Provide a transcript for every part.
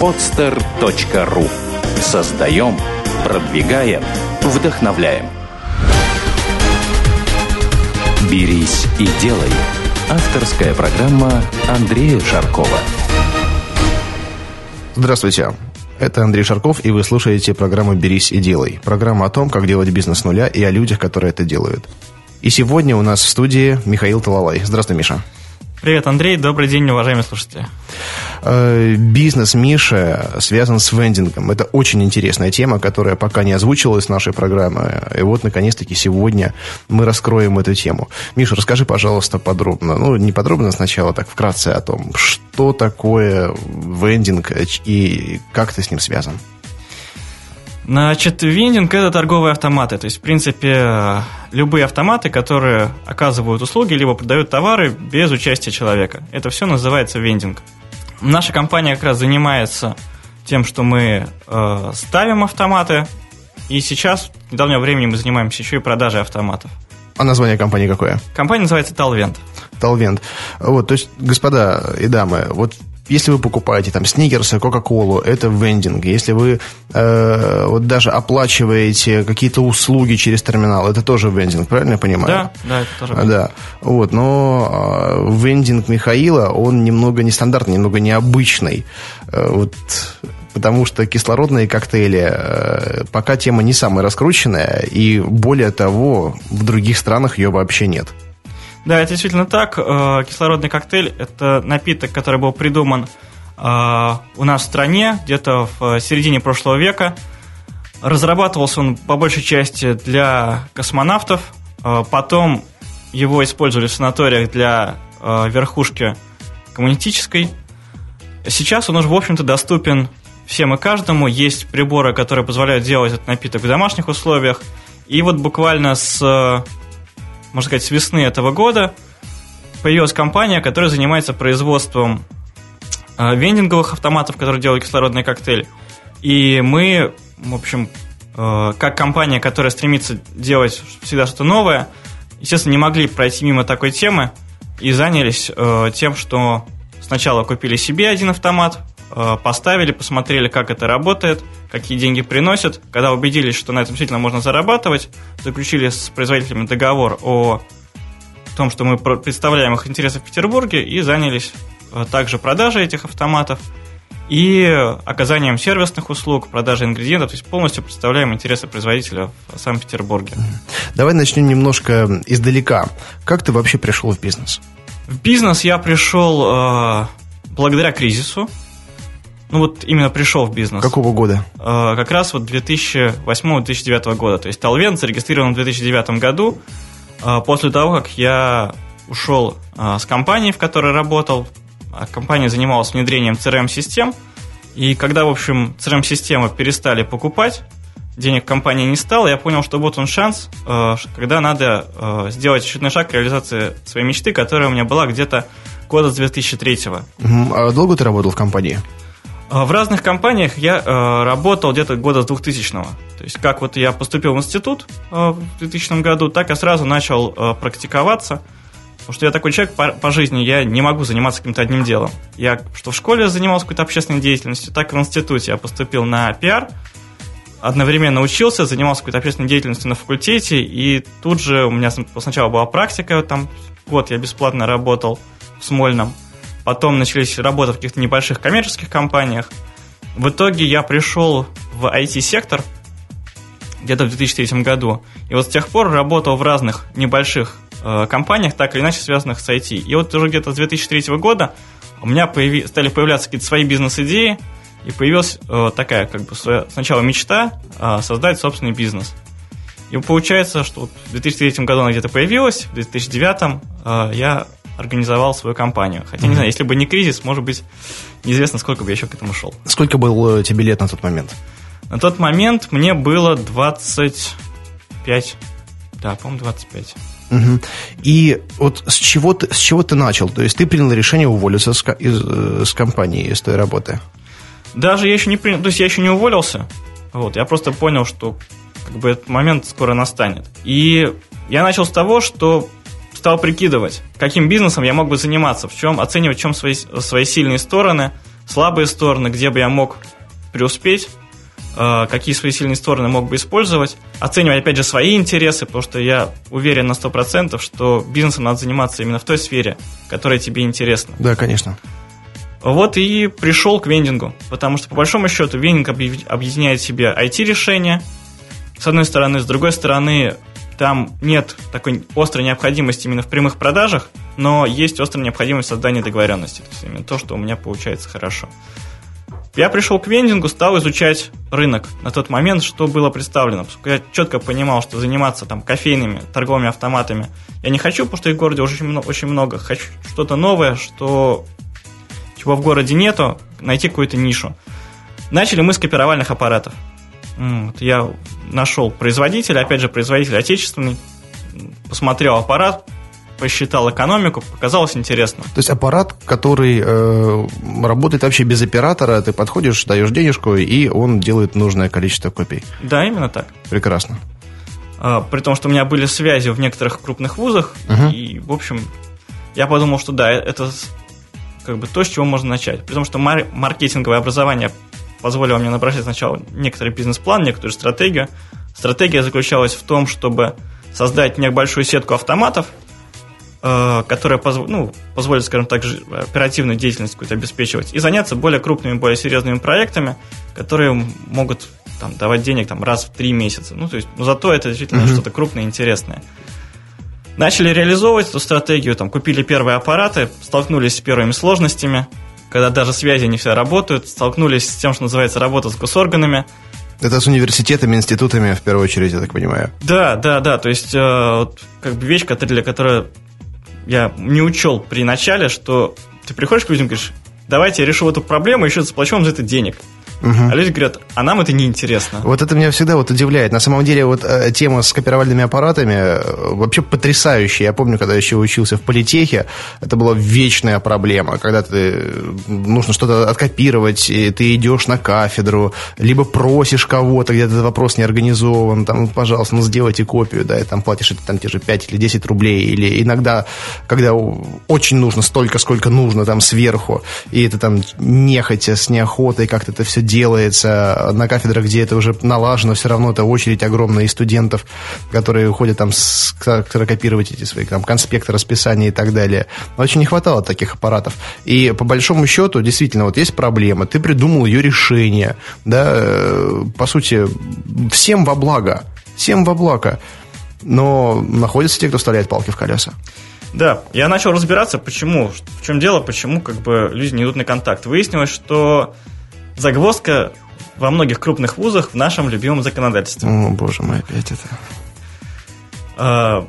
podster.ru Создаем, продвигаем, вдохновляем. «Берись и делай» – авторская программа Андрея Шаркова. Здравствуйте. Это Андрей Шарков, и вы слушаете программу «Берись и делай». Программа о том, как делать бизнес с нуля и о людях, которые это делают. И сегодня у нас в студии Михаил Талалай. Здравствуй, Миша. Привет, Андрей. Добрый день, уважаемые слушатели. Э, бизнес Миша связан с вендингом. Это очень интересная тема, которая пока не озвучивалась в нашей программе. И вот, наконец-таки, сегодня мы раскроем эту тему. Миша, расскажи, пожалуйста, подробно. Ну, не подробно сначала, так вкратце о том, что такое вендинг и как ты с ним связан. Значит, вендинг – это торговые автоматы. То есть, в принципе, любые автоматы, которые оказывают услуги, либо продают товары без участия человека. Это все называется вендинг. Наша компания как раз занимается тем, что мы э, ставим автоматы, и сейчас, в недавнее время, мы занимаемся еще и продажей автоматов. А название компании какое? Компания называется Talvent. Talvent. Вот, то есть, господа и дамы, вот если вы покупаете там сникерсы, кока-колу, это вендинг. Если вы э, вот даже оплачиваете какие-то услуги через терминал, это тоже вендинг, правильно я понимаю? Да, да, это тоже вендинг. Да, вот, но э, вендинг Михаила, он немного нестандартный, немного необычный. Э, вот потому что кислородные коктейли э, пока тема не самая раскрученная, и более того, в других странах ее вообще нет. Да, это действительно так. Э, кислородный коктейль – это напиток, который был придуман э, у нас в стране где-то в середине прошлого века. Разрабатывался он по большей части для космонавтов. Э, потом его использовали в санаториях для верхушки коммунистической. Сейчас он уже, в общем-то, доступен всем и каждому. Есть приборы, которые позволяют делать этот напиток в домашних условиях. И вот буквально с можно сказать, с весны этого года появилась компания, которая занимается производством э, вендинговых автоматов, которые делают кислородный коктейль. И мы, в общем, э, как компания, которая стремится делать всегда что-то новое, естественно, не могли пройти мимо такой темы и занялись э, тем, что сначала купили себе один автомат, поставили, посмотрели, как это работает, какие деньги приносят. Когда убедились, что на этом действительно можно зарабатывать, заключили с производителями договор о том, что мы представляем их интересы в Петербурге, и занялись э, также продажей этих автоматов и оказанием сервисных услуг, продажей ингредиентов, то есть полностью представляем интересы производителя в Санкт-Петербурге. Давай начнем немножко издалека. Как ты вообще пришел в бизнес? В бизнес я пришел э, благодаря кризису ну вот именно пришел в бизнес. Какого года? Э, как раз вот 2008-2009 года. То есть Талвент зарегистрирован в 2009 году. Э, после того, как я ушел э, с компании, в которой работал, а компания занималась внедрением CRM-систем. И когда, в общем, CRM-системы перестали покупать, денег компании не стало, я понял, что вот он шанс, когда надо сделать очередной шаг к реализации своей мечты, которая у меня была где-то года с 2003 -го. А долго ты работал в компании? А, в разных компаниях я э, работал где-то года с 2000 -го. То есть, как вот я поступил в институт э, в 2000 году, так я сразу начал э, практиковаться. Потому что я такой человек по, по жизни, я не могу заниматься каким-то одним делом. Я что в школе занимался какой-то общественной деятельностью, так и в институте. Я поступил на пиар, одновременно учился, занимался какой-то общественной деятельностью на факультете, и тут же у меня сначала была практика, там год я бесплатно работал в Смольном. Потом начались работы в каких-то небольших коммерческих компаниях. В итоге я пришел в IT-сектор где-то в 2003 году. И вот с тех пор работал в разных небольших э, компаниях, так или иначе связанных с IT. И вот уже где-то с 2003 года у меня появи... стали появляться какие-то свои бизнес-идеи, и появилась э, такая, как бы, своя, сначала мечта э, создать собственный бизнес. И получается, что вот в 2003 году она где-то появилась, в 2009 э, я организовал свою компанию. Хотя, mm-hmm. не знаю, если бы не кризис, может быть, неизвестно, сколько бы я еще к этому шел. Сколько было тебе лет на тот момент? На тот момент мне было 25. Да, по-моему, 25. Угу. И вот с чего, ты, с чего ты начал? То есть ты принял решение уволиться с, из, э, с компании, из той работы? Даже я еще не принял, то есть я еще не уволился. Вот, я просто понял, что как бы этот момент скоро настанет. И я начал с того, что стал прикидывать, каким бизнесом я мог бы заниматься, в чем, оценивать, в чем свои, свои сильные стороны, слабые стороны, где бы я мог преуспеть, э, какие свои сильные стороны мог бы использовать, оценивать, опять же, свои интересы, потому что я уверен на 100%, что бизнесом надо заниматься именно в той сфере, которая тебе интересна. Да, конечно. Вот и пришел к вендингу, потому что, по большому счету, вендинг объединяет в себе IT-решения, с одной стороны, с другой стороны, там нет такой острой необходимости именно в прямых продажах, но есть острая необходимость создания договоренности. То есть именно то, что у меня получается хорошо. Я пришел к вендингу, стал изучать рынок на тот момент, что было представлено. Я четко понимал, что заниматься там кофейными, торговыми автоматами я не хочу, потому что их в городе уже очень много. Хочу что-то новое, что чего в городе нету, найти какую-то нишу. Начали мы с копировальных аппаратов. Вот я нашел производителя, опять же, производитель отечественный, посмотрел аппарат, посчитал экономику, показалось интересно. То есть аппарат, который э, работает вообще без оператора, ты подходишь, даешь денежку, и он делает нужное количество копий. Да, именно так. Прекрасно. А, при том, что у меня были связи в некоторых крупных вузах, угу. и, в общем, я подумал, что да, это как бы то, с чего можно начать. При том, что мар- маркетинговое образование позволило мне набрать сначала некоторый бизнес-план, некоторую стратегию. Стратегия заключалась в том, чтобы создать небольшую сетку автоматов, э, которая позв... ну, позволит, скажем так, оперативную деятельность какую-то обеспечивать, и заняться более крупными, более серьезными проектами, которые могут там, давать денег там, раз в три месяца. Ну, то есть, но зато это действительно mm-hmm. что-то крупное и интересное. Начали реализовывать эту стратегию, там, купили первые аппараты, столкнулись с первыми сложностями – когда даже связи не все работают, столкнулись с тем, что называется работа с госорганами. Это с университетами, институтами, в первую очередь, я так понимаю. Да, да, да. То есть, э, вот, как бы вещь, для которой я не учел при начале, что ты приходишь к людям и говоришь, давайте я решу эту проблему, еще заплачу вам за это денег. Угу. А люди говорят, а нам это не интересно. Вот это меня всегда вот удивляет. На самом деле, вот э, тема с копировальными аппаратами э, вообще потрясающая. Я помню, когда еще учился в политехе, это была вечная проблема. Когда ты э, нужно что-то откопировать, и ты идешь на кафедру, либо просишь кого-то, где-то этот вопрос не организован, там, пожалуйста, ну сделайте копию, да, и там платишь это там те же 5 или 10 рублей, или иногда, когда очень нужно столько, сколько нужно там сверху, и это там нехотя, с неохотой как-то это все делается на кафедрах, где это уже налажено, все равно это очередь огромная из студентов, которые уходят там копировать эти свои там, конспекты, расписания и так далее. Но очень не хватало таких аппаратов. И по большому счету, действительно, вот есть проблема, ты придумал ее решение, да, э, по сути, всем во благо, всем во благо. Но находятся те, кто вставляет палки в колеса. Да, я начал разбираться, почему, в чем дело, почему как бы люди не идут на контакт. Выяснилось, что Загвоздка во многих крупных вузах в нашем любимом законодательстве. О, боже мой, опять это. А,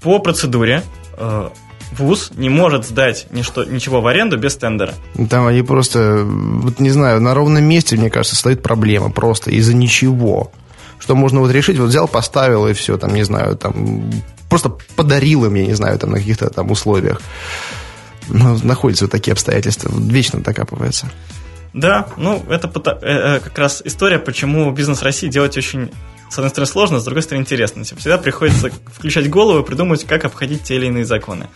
по процедуре а, вуз не может сдать ничто, ничего в аренду без тендера. Там они просто, вот не знаю, на ровном месте, мне кажется, стоит проблема просто из-за ничего. Что можно вот решить, вот взял, поставил и все, там, не знаю, там, просто подарил им, я не знаю, там, на каких-то там условиях. Но находятся вот такие обстоятельства, вечно докапывается. Да, ну это э, э, как раз история, почему бизнес России делать очень, с одной стороны, сложно, с другой стороны, интересно. Всегда приходится включать голову и придумать, как обходить те или иные законы.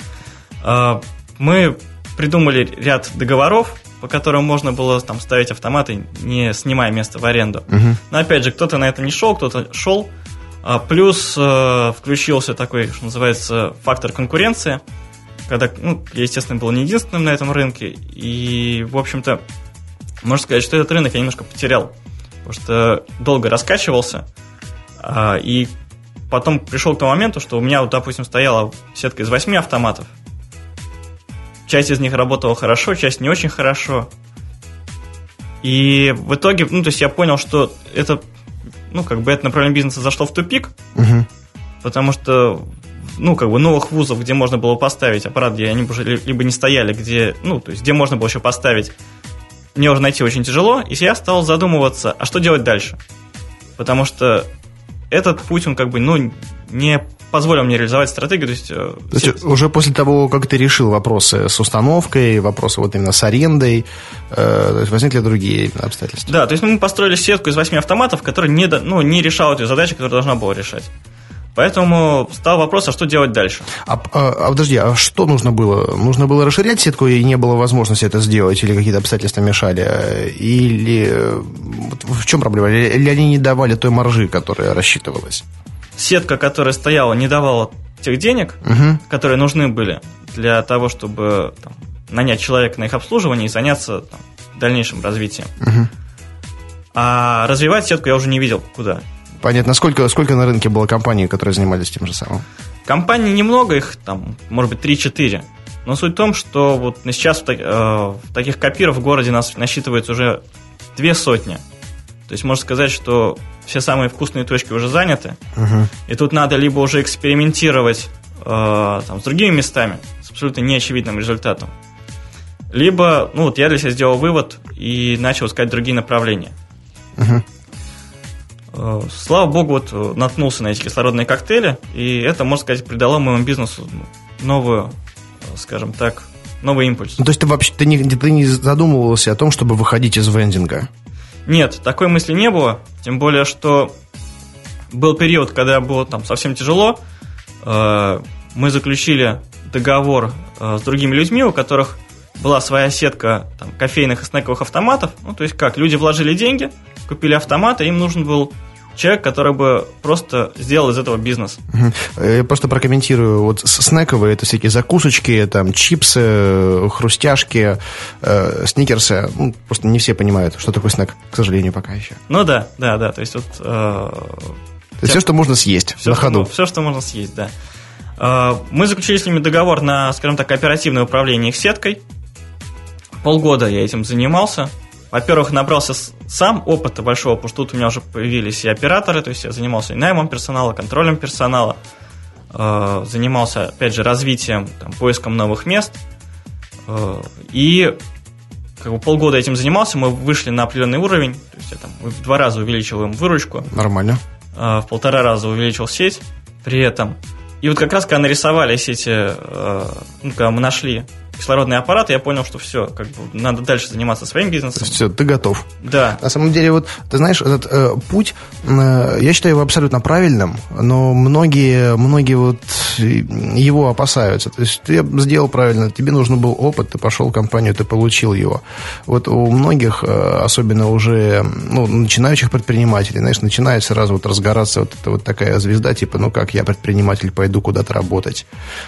А, мы придумали ряд договоров, по которым можно было там ставить автоматы, не снимая место в аренду. Угу. Но опять же, кто-то на это не шел, кто-то шел. А, плюс э, включился такой, что называется, фактор конкуренции, когда, ну, я, естественно, был не единственным на этом рынке, и, в общем-то, можно сказать, что этот рынок я немножко потерял, потому что долго раскачивался, а, и потом пришел к тому моменту, что у меня, вот, допустим, стояла сетка из восьми автоматов. Часть из них работала хорошо, часть не очень хорошо. И в итоге, ну, то есть я понял, что это, ну, как бы это направление бизнеса зашло в тупик, угу. потому что, ну, как бы новых вузов, где можно было поставить аппарат, где они уже либо не стояли, где, ну, то есть где можно было еще поставить мне уже найти очень тяжело, и я стал задумываться, а что делать дальше? Потому что этот путь, он как бы, ну, не позволил мне реализовать стратегию. То есть, э, то есть уже после того, как ты решил вопросы с установкой, вопросы вот именно с арендой, э, то есть возникли другие обстоятельства. Да, то есть мы построили сетку из восьми автоматов, которая не, ну, не решала эту задачу, которую должна была решать. Поэтому стал вопрос, а что делать дальше? А, а, а подожди, а что нужно было? Нужно было расширять сетку, и не было возможности это сделать, или какие-то обстоятельства мешали? Или в чем проблема? Или они не давали той маржи, которая рассчитывалась? Сетка, которая стояла, не давала тех денег, угу. которые нужны были для того, чтобы там, нанять человека на их обслуживание и заняться там, дальнейшим развитием. Угу. А развивать сетку я уже не видел куда. Понятно. Сколько, сколько на рынке было компаний, которые занимались тем же самым? Компаний немного, их там, может быть, 3-4. Но суть в том, что вот сейчас э, в таких копиров в городе нас насчитывается уже две сотни. То есть можно сказать, что все самые вкусные точки уже заняты. Угу. И тут надо либо уже экспериментировать э, там, с другими местами, с абсолютно неочевидным результатом. Либо, ну вот я для себя сделал вывод и начал искать другие направления. Угу. Э, слава богу, вот э, наткнулся на эти кислородные коктейли, и это, можно сказать, придало моему бизнесу новую, э, скажем так, новый импульс. Ну, то есть ты вообще ты не, ты не задумывался о том, чтобы выходить из вендинга? Нет, такой мысли не было, тем более, что был период, когда было там совсем тяжело, мы заключили договор с другими людьми, у которых была своя сетка там, кофейных и снековых автоматов. Ну, то есть как, люди вложили деньги, купили автоматы, им нужен был человек, который бы просто сделал из этого бизнес. Я просто прокомментирую. Вот снековые это всякие закусочки, там чипсы, хрустяшки, э, сникерсы. Ну, просто не все понимают, что такое снэк, к сожалению, пока еще. Ну да, да, да. То есть вот... Э, то есть все, что можно съесть все, на ходу. Что, все, что можно съесть, да. Э, мы заключили с ними договор на, скажем так, оперативное управление их сеткой. Полгода я этим занимался во-первых, набрался сам опыта большого, потому что тут у меня уже появились и операторы, то есть я занимался и наймом персонала, контролем персонала, э, занимался, опять же, развитием, там, поиском новых мест. Э, и как бы полгода этим занимался, мы вышли на определенный уровень, то есть я там в два раза увеличил им выручку. Нормально. Э, в полтора раза увеличил сеть при этом. И вот как раз, когда нарисовались эти, э, ну, когда мы нашли кислородный аппарат, я понял, что все, как бы надо дальше заниматься своим бизнесом. Все, ты готов. Да. На самом деле, вот, ты знаешь, этот э, путь, э, я считаю его абсолютно правильным, но многие, многие вот его опасаются. То есть ты сделал правильно, тебе нужен был опыт, ты пошел в компанию, ты получил его. Вот у многих, э, особенно уже ну, начинающих предпринимателей, знаешь, начинает сразу вот разгораться вот эта вот такая звезда, типа, ну как, я предприниматель, пойду куда-то работать.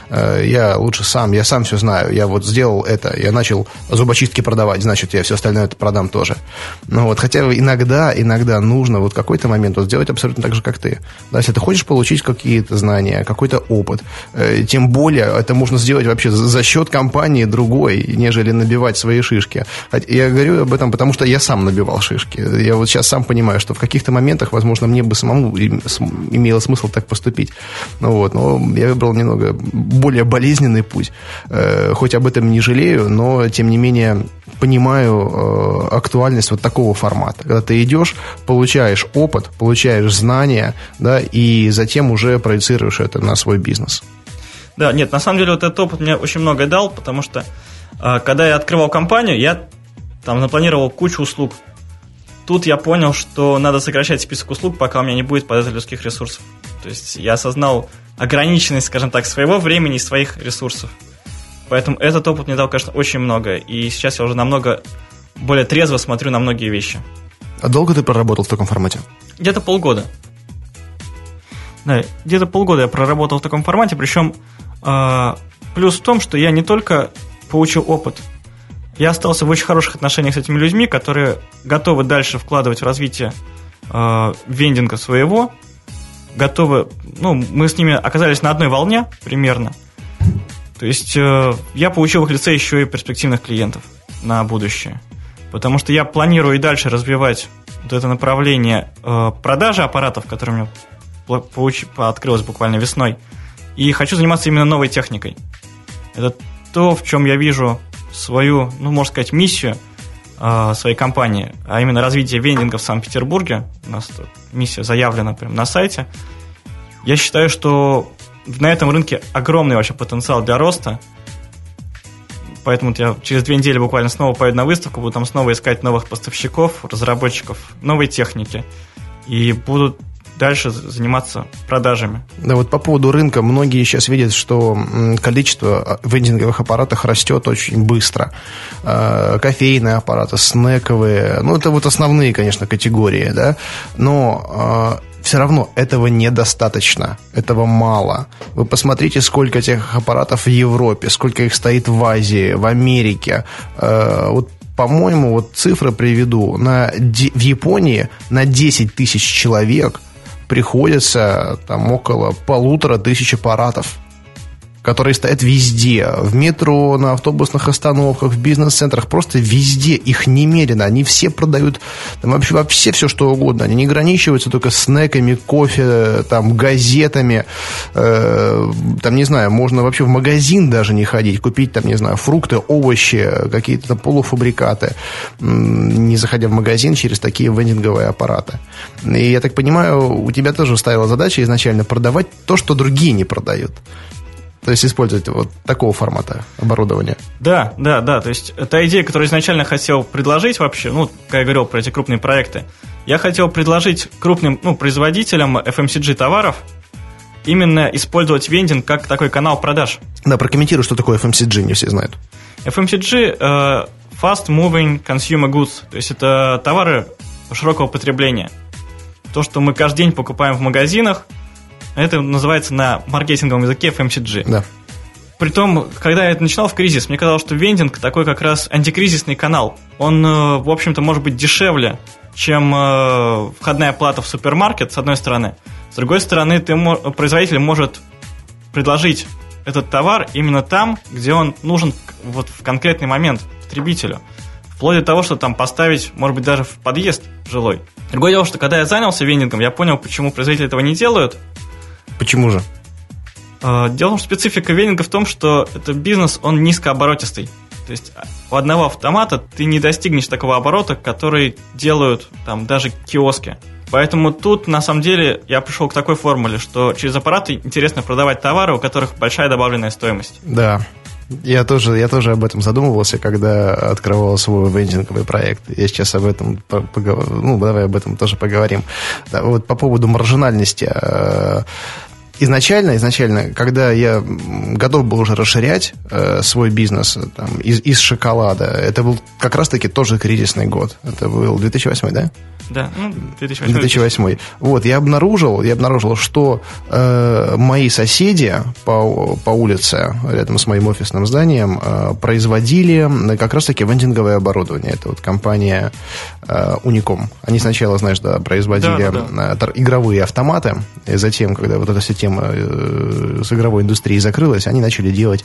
Э, я лучше сам, я сам все знаю, я вот вот сделал это, я начал зубочистки продавать, значит, я все остальное это продам тоже. Ну вот, хотя иногда, иногда нужно вот какой-то момент вот сделать абсолютно так же, как ты. Да, если ты хочешь получить какие-то знания, какой-то опыт, э, тем более это можно сделать вообще за счет компании другой, нежели набивать свои шишки. Я говорю об этом, потому что я сам набивал шишки. Я вот сейчас сам понимаю, что в каких-то моментах, возможно, мне бы самому имело смысл так поступить. Ну вот, но я выбрал немного более болезненный путь. Э, хоть об этом не жалею, но, тем не менее, понимаю э, актуальность вот такого формата. Когда ты идешь, получаешь опыт, получаешь знания, да, и затем уже проецируешь это на свой бизнес. Да, нет, на самом деле вот этот опыт мне очень многое дал, потому что э, когда я открывал компанию, я там запланировал кучу услуг. Тут я понял, что надо сокращать список услуг, пока у меня не будет под людских ресурсов. То есть я осознал ограниченность, скажем так, своего времени и своих ресурсов. Поэтому этот опыт мне дал, конечно, очень много. И сейчас я уже намного более трезво смотрю на многие вещи. А долго ты проработал в таком формате? Где-то полгода. Да, где-то полгода я проработал в таком формате, причем э, плюс в том, что я не только получил опыт, я остался в очень хороших отношениях с этими людьми, которые готовы дальше вкладывать в развитие э, вендинга своего, готовы, ну, мы с ними оказались на одной волне примерно – то есть э, я получил в их лице еще и перспективных клиентов на будущее. Потому что я планирую и дальше развивать вот это направление э, продажи аппаратов, которое у меня открылось буквально весной. И хочу заниматься именно новой техникой. Это то, в чем я вижу свою, ну, можно сказать, миссию э, своей компании, а именно развитие вендинга в Санкт-Петербурге. У нас миссия заявлена прямо на сайте. Я считаю, что на этом рынке огромный вообще потенциал для роста. Поэтому я через две недели буквально снова поеду на выставку, буду там снова искать новых поставщиков, разработчиков новой техники. И буду дальше заниматься продажами. Да, вот по поводу рынка, многие сейчас видят, что количество вендинговых аппаратов растет очень быстро. А, кофейные аппараты, снековые, ну, это вот основные, конечно, категории, да, но а, все равно этого недостаточно, этого мало. Вы посмотрите, сколько этих аппаратов в Европе, сколько их стоит в Азии, в Америке. А, вот по-моему, вот цифры приведу. На, в Японии на 10 тысяч человек приходится там около полутора тысяч аппаратов которые стоят везде, в метро, на автобусных остановках, в бизнес-центрах, просто везде, их немерено, они все продают там вообще, вообще все, что угодно, они не ограничиваются только снеками, кофе, там, газетами, э, там, не знаю, можно вообще в магазин даже не ходить, купить там, не знаю, фрукты, овощи, какие-то полуфабрикаты, не заходя в магазин через такие вендинговые аппараты. И я так понимаю, у тебя тоже ставила задача изначально продавать то, что другие не продают. То есть использовать вот такого формата оборудования. Да, да, да. То есть та идея, которую изначально хотел предложить вообще, ну, как я говорил про эти крупные проекты, я хотел предложить крупным ну, производителям FMCG товаров именно использовать вендинг как такой канал продаж. Да, прокомментирую, что такое FMCG, не все знают. FMCG э, – Fast Moving Consumer Goods, то есть это товары широкого потребления. То, что мы каждый день покупаем в магазинах – это называется на маркетинговом языке FMCG. Да. Притом, когда я это начинал в кризис, мне казалось, что вендинг такой как раз антикризисный канал. Он, э, в общем-то, может быть дешевле, чем э, входная плата в супермаркет, с одной стороны. С другой стороны, ты, производитель может предложить этот товар именно там, где он нужен вот в конкретный момент потребителю. Вплоть до того, что там поставить, может быть, даже в подъезд жилой. Другое дело, что когда я занялся вендингом, я понял, почему производители этого не делают, Почему же? А, дело в том, специфика венинга в том, что это бизнес, он низкооборотистый. То есть у одного автомата ты не достигнешь такого оборота, который делают там даже киоски. Поэтому тут, на самом деле, я пришел к такой формуле, что через аппараты интересно продавать товары, у которых большая добавленная стоимость. Да, я тоже, я тоже об этом задумывался, когда открывал свой вендинговый проект. Я сейчас об этом поговорю. Ну, давай об этом тоже поговорим. Да, вот по поводу маржинальности. Э, изначально, изначально, когда я готов был уже расширять э, свой бизнес там, из, из шоколада, это был как раз-таки тоже кризисный год. Это был 2008, да? Да, ну, 2008. 2008. Вот, я обнаружил, я обнаружил, что э, мои соседи по, по улице, рядом с моим офисным зданием, э, производили как раз-таки вендинговое оборудование. Это вот компания э, Unicom. Они сначала, знаешь, да, производили да, да, да. игровые автоматы, и затем, когда вот эта система э, с игровой индустрией закрылась, они начали делать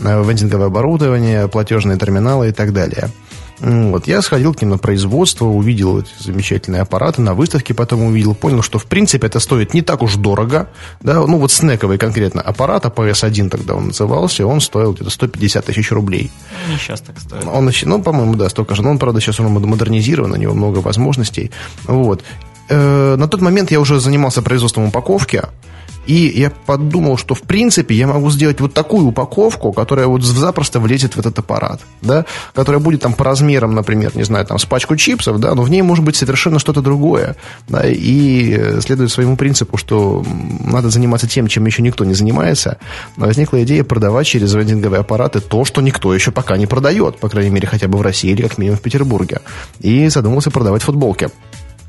э, вендинговое оборудование, платежные терминалы и так далее. Вот, я сходил к ним на производство, увидел эти замечательные аппараты, на выставке потом увидел, понял, что, в принципе, это стоит не так уж дорого, да, ну, вот снековый конкретно аппарат, АПС-1 тогда он назывался, он стоил где-то 150 тысяч рублей. Не сейчас так стоит. Он, ну, по-моему, да, столько же, но он, правда, сейчас он модернизирован, у него много возможностей, вот. Э, на тот момент я уже занимался производством упаковки, и я подумал, что в принципе я могу сделать вот такую упаковку, которая вот запросто влезет в этот аппарат, да, которая будет там по размерам, например, не знаю, там с пачку чипсов, да, но в ней может быть совершенно что-то другое, да, и следует своему принципу, что надо заниматься тем, чем еще никто не занимается, возникла идея продавать через вендинговые аппараты то, что никто еще пока не продает, по крайней мере, хотя бы в России или как минимум в Петербурге. И задумался продавать футболки.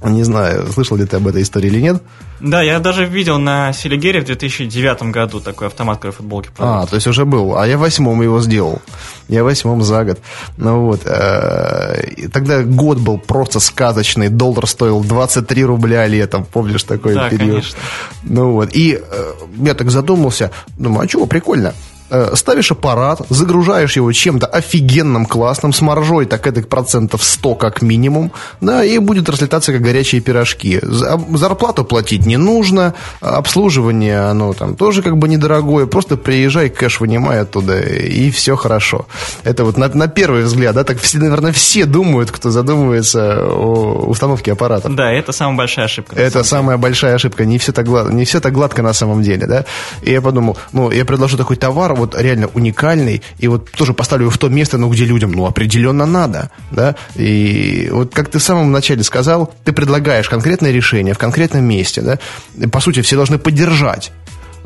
Не знаю, слышал ли ты об этой истории или нет. Да, я даже видел на Селигере в 2009 году такой автомат, который футболки продал. А, то есть уже был. А я восьмом его сделал. Я восьмом за год. Ну вот. Э, тогда год был просто сказочный. Доллар стоил 23 рубля летом. Помнишь такой да, период? конечно. Ну вот. И э, я так задумался. Думаю, а чего, прикольно. Э, ставишь аппарат, загружаешь его чем-то офигенным, классным, с маржой так это процентов 100 как минимум, да, и будет разлетаться как горячие пирожки. Зарплату платить не нужно, обслуживание, оно там тоже как бы недорогое, просто приезжай, кэш вынимай оттуда, и все хорошо. Это вот на, на первый взгляд, да, так все, наверное, все думают, кто задумывается о установке аппарата. Да, это самая большая ошибка. Это самая большая ошибка, не все, так гладко, не все так гладко на самом деле, да. И я подумал, ну, я предложу такой товар, товар вот реально уникальный, и вот тоже поставлю его в то место, ну, где людям, ну, определенно надо, да, и вот как ты в самом начале сказал, ты предлагаешь конкретное решение в конкретном месте, да, и, по сути, все должны поддержать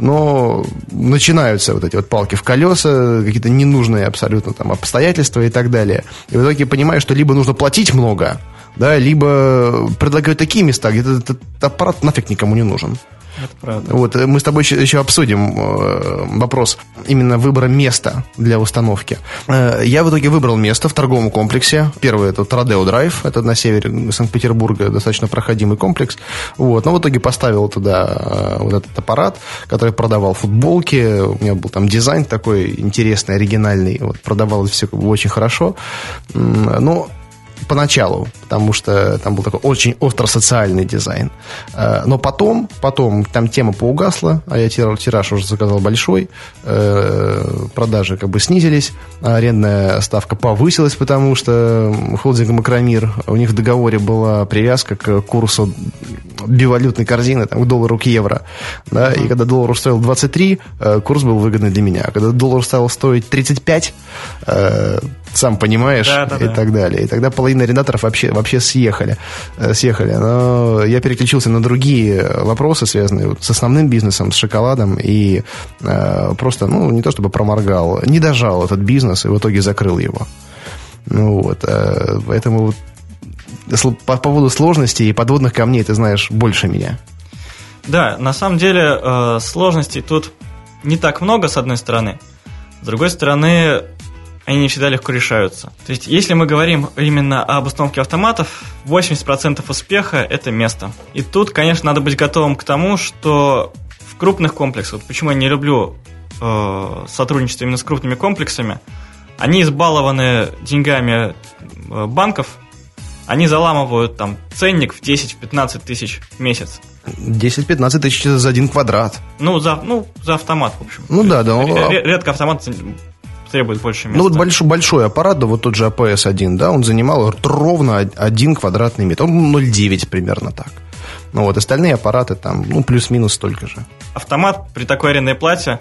но начинаются вот эти вот палки в колеса, какие-то ненужные абсолютно там обстоятельства и так далее. И в итоге понимаешь, что либо нужно платить много, да, либо предлагают такие места, где этот, аппарат нафиг никому не нужен. Это правда. Вот, э, мы с тобой еще, еще обсудим э, вопрос именно выбора места для установки. Э, я в итоге выбрал место в торговом комплексе. Первый это Традео Драйв, это на севере Санкт-Петербурга, достаточно проходимый комплекс. Вот, но в итоге поставил туда вот этот аппарат, который продавал футболки. У меня был там дизайн такой интересный, оригинальный. Вот, продавал все очень хорошо. Но поначалу, потому что там был такой очень остро-социальный дизайн. Э, но потом, потом там тема поугасла, а я тираж уже заказал большой, э, продажи как бы снизились, а арендная ставка повысилась, потому что холдинг Макромир, у них в договоре была привязка к курсу бивалютной корзины, там, к доллару, к евро. Да. И когда доллар стоил 23, э, курс был выгодный для меня. Когда доллар стал стоить 35, сам понимаешь, да, да, и да. так далее. И тогда половина арендаторов вообще, вообще съехали, э, съехали. Но я переключился на другие вопросы, связанные с основным бизнесом, с шоколадом, и э, просто, ну, не то чтобы проморгал, не дожал этот бизнес, и в итоге закрыл его. Ну вот, э, поэтому по поводу сложностей и подводных камней ты знаешь больше меня. Да, на самом деле э, сложностей тут не так много, с одной стороны. С другой стороны, они не всегда легко решаются. То есть, если мы говорим именно об установке автоматов, 80% успеха – это место. И тут, конечно, надо быть готовым к тому, что в крупных комплексах, вот почему я не люблю э, сотрудничество именно с крупными комплексами, они избалованы деньгами э, банков, они заламывают там ценник в 10-15 тысяч в месяц. 10-15 тысяч за один квадрат. Ну за, ну, за автомат, в общем. Ну да, да. Редко автомат требует больше места. Ну вот большой, большой аппарат, да, вот тот же АПС-1, да, он занимал ровно один квадратный метр. Он 0,9 примерно так. Ну вот, остальные аппараты там, ну, плюс-минус столько же. Автомат при такой арендной плате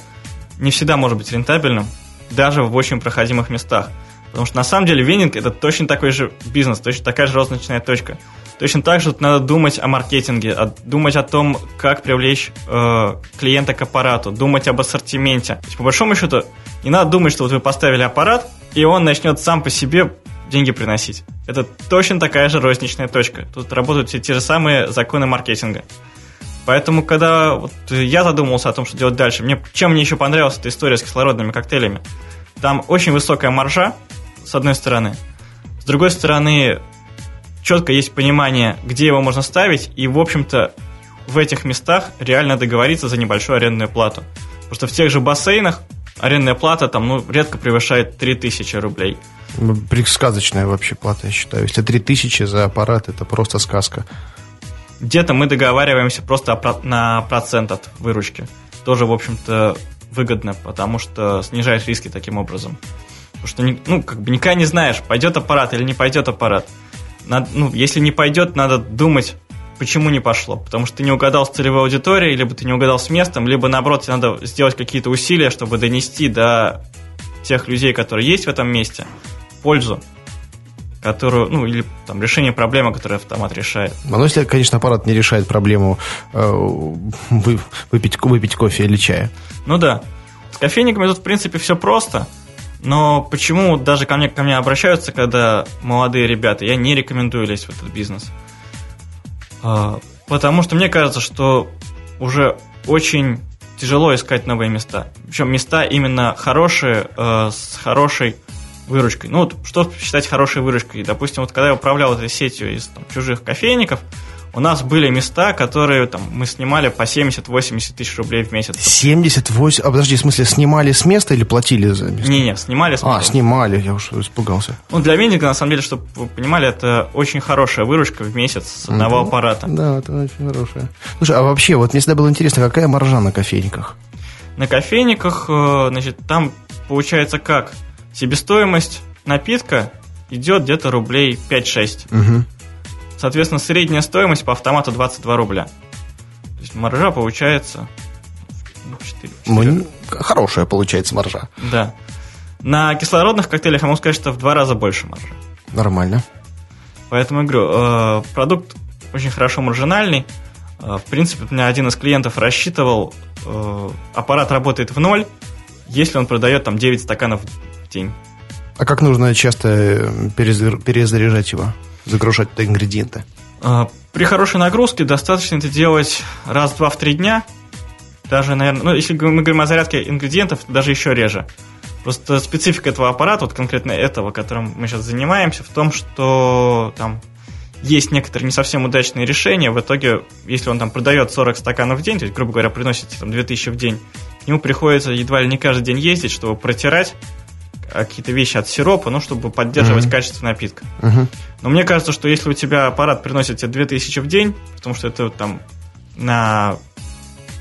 не всегда может быть рентабельным, даже в очень проходимых местах. Потому что на самом деле вендинг это точно такой же бизнес, точно такая же розничная точка. Точно так же надо думать о маркетинге, думать о том, как привлечь э, клиента к аппарату, думать об ассортименте. То есть, по большому счету, не надо думать, что вот вы поставили аппарат, и он начнет сам по себе деньги приносить. Это точно такая же розничная точка. Тут работают все те же самые законы маркетинга. Поэтому, когда вот я задумался о том, что делать дальше, мне, чем мне еще понравилась эта история с кислородными коктейлями, там очень высокая маржа, с одной стороны. С другой стороны, четко есть понимание, где его можно ставить, и, в общем-то, в этих местах реально договориться за небольшую арендную плату. Потому что в тех же бассейнах арендная плата там, ну, редко превышает 3000 рублей. Сказочная вообще плата, я считаю. Если 3000 за аппарат, это просто сказка. Где-то мы договариваемся просто на процент от выручки. Тоже, в общем-то, выгодно, потому что снижаешь риски таким образом. Потому что, ну, как бы никогда не знаешь, пойдет аппарат или не пойдет аппарат надо, ну, если не пойдет, надо думать, почему не пошло. Потому что ты не угадал с целевой аудиторией, либо ты не угадал с местом, либо наоборот, тебе надо сделать какие-то усилия, чтобы донести до тех людей, которые есть в этом месте, пользу которую, ну, или там решение проблемы, которую автомат решает. А ну, если, конечно, аппарат не решает проблему э, выпить, выпить кофе или чая. Ну да. С кофейниками тут, в принципе, все просто. Но почему даже ко мне, ко мне обращаются, когда молодые ребята, я не рекомендую лезть в этот бизнес. А, потому что мне кажется, что уже очень тяжело искать новые места. Причем места именно хорошие, э, с хорошей выручкой. Ну, вот что считать хорошей выручкой? Допустим, вот когда я управлял этой сетью из там, чужих кофейников, у нас были места, которые там мы снимали по 70-80 тысяч рублей в месяц. 78? А подожди, в смысле, снимали с места или платили за место? Не-не, снимали с места. А, снимали, я уж испугался. Ну, для вендинга, на самом деле, чтобы вы понимали, это очень хорошая выручка в месяц с одного mm аппарата. Да, это очень хорошая. Слушай, а вообще, вот мне всегда было интересно, какая маржа на кофейниках? На кофейниках, э, значит, там получается как? Себестоимость напитка идет где-то рублей 5-6. Угу. Соответственно, средняя стоимость по автомату 22 рубля. То есть маржа получается 4, 4, хорошая получается маржа. Да. На кислородных коктейлях я могу сказать, что в два раза больше маржа. Нормально. Поэтому говорю, э, продукт очень хорошо маржинальный. Э, в принципе, у меня один из клиентов рассчитывал, э, аппарат работает в ноль, если он продает там 9 стаканов в день. А как нужно часто перезаряжать его, загружать туда ингредиенты? При хорошей нагрузке достаточно это делать раз-два в три дня. Даже, наверное, ну, если мы говорим о зарядке ингредиентов, даже еще реже. Просто специфика этого аппарата, вот конкретно этого, которым мы сейчас занимаемся, в том, что там есть некоторые не совсем удачные решения. В итоге, если он там продает 40 стаканов в день, то есть, грубо говоря, приносит там 2000 в день, ему приходится едва ли не каждый день ездить, чтобы протирать какие-то вещи от сиропа, ну, чтобы поддерживать mm-hmm. качество напитка. Mm-hmm. Но мне кажется, что если у тебя аппарат приносит тебе 2000 в день, потому что это там на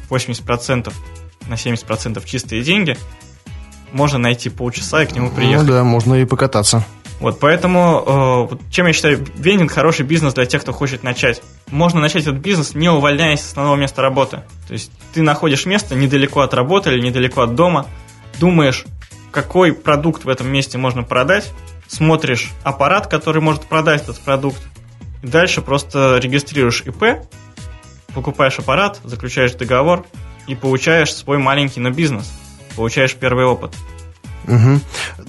80%, на 70% чистые деньги, можно найти полчаса и к нему приехать. Ну да, можно и покататься. Вот, поэтому, э, чем я считаю, вендинг хороший бизнес для тех, кто хочет начать. Можно начать этот бизнес, не увольняясь с основного места работы. То есть ты находишь место недалеко от работы или недалеко от дома, думаешь, какой продукт в этом месте можно продать, смотришь аппарат, который может продать этот продукт, и дальше просто регистрируешь ИП, покупаешь аппарат, заключаешь договор и получаешь свой маленький, но бизнес, получаешь первый опыт. Угу.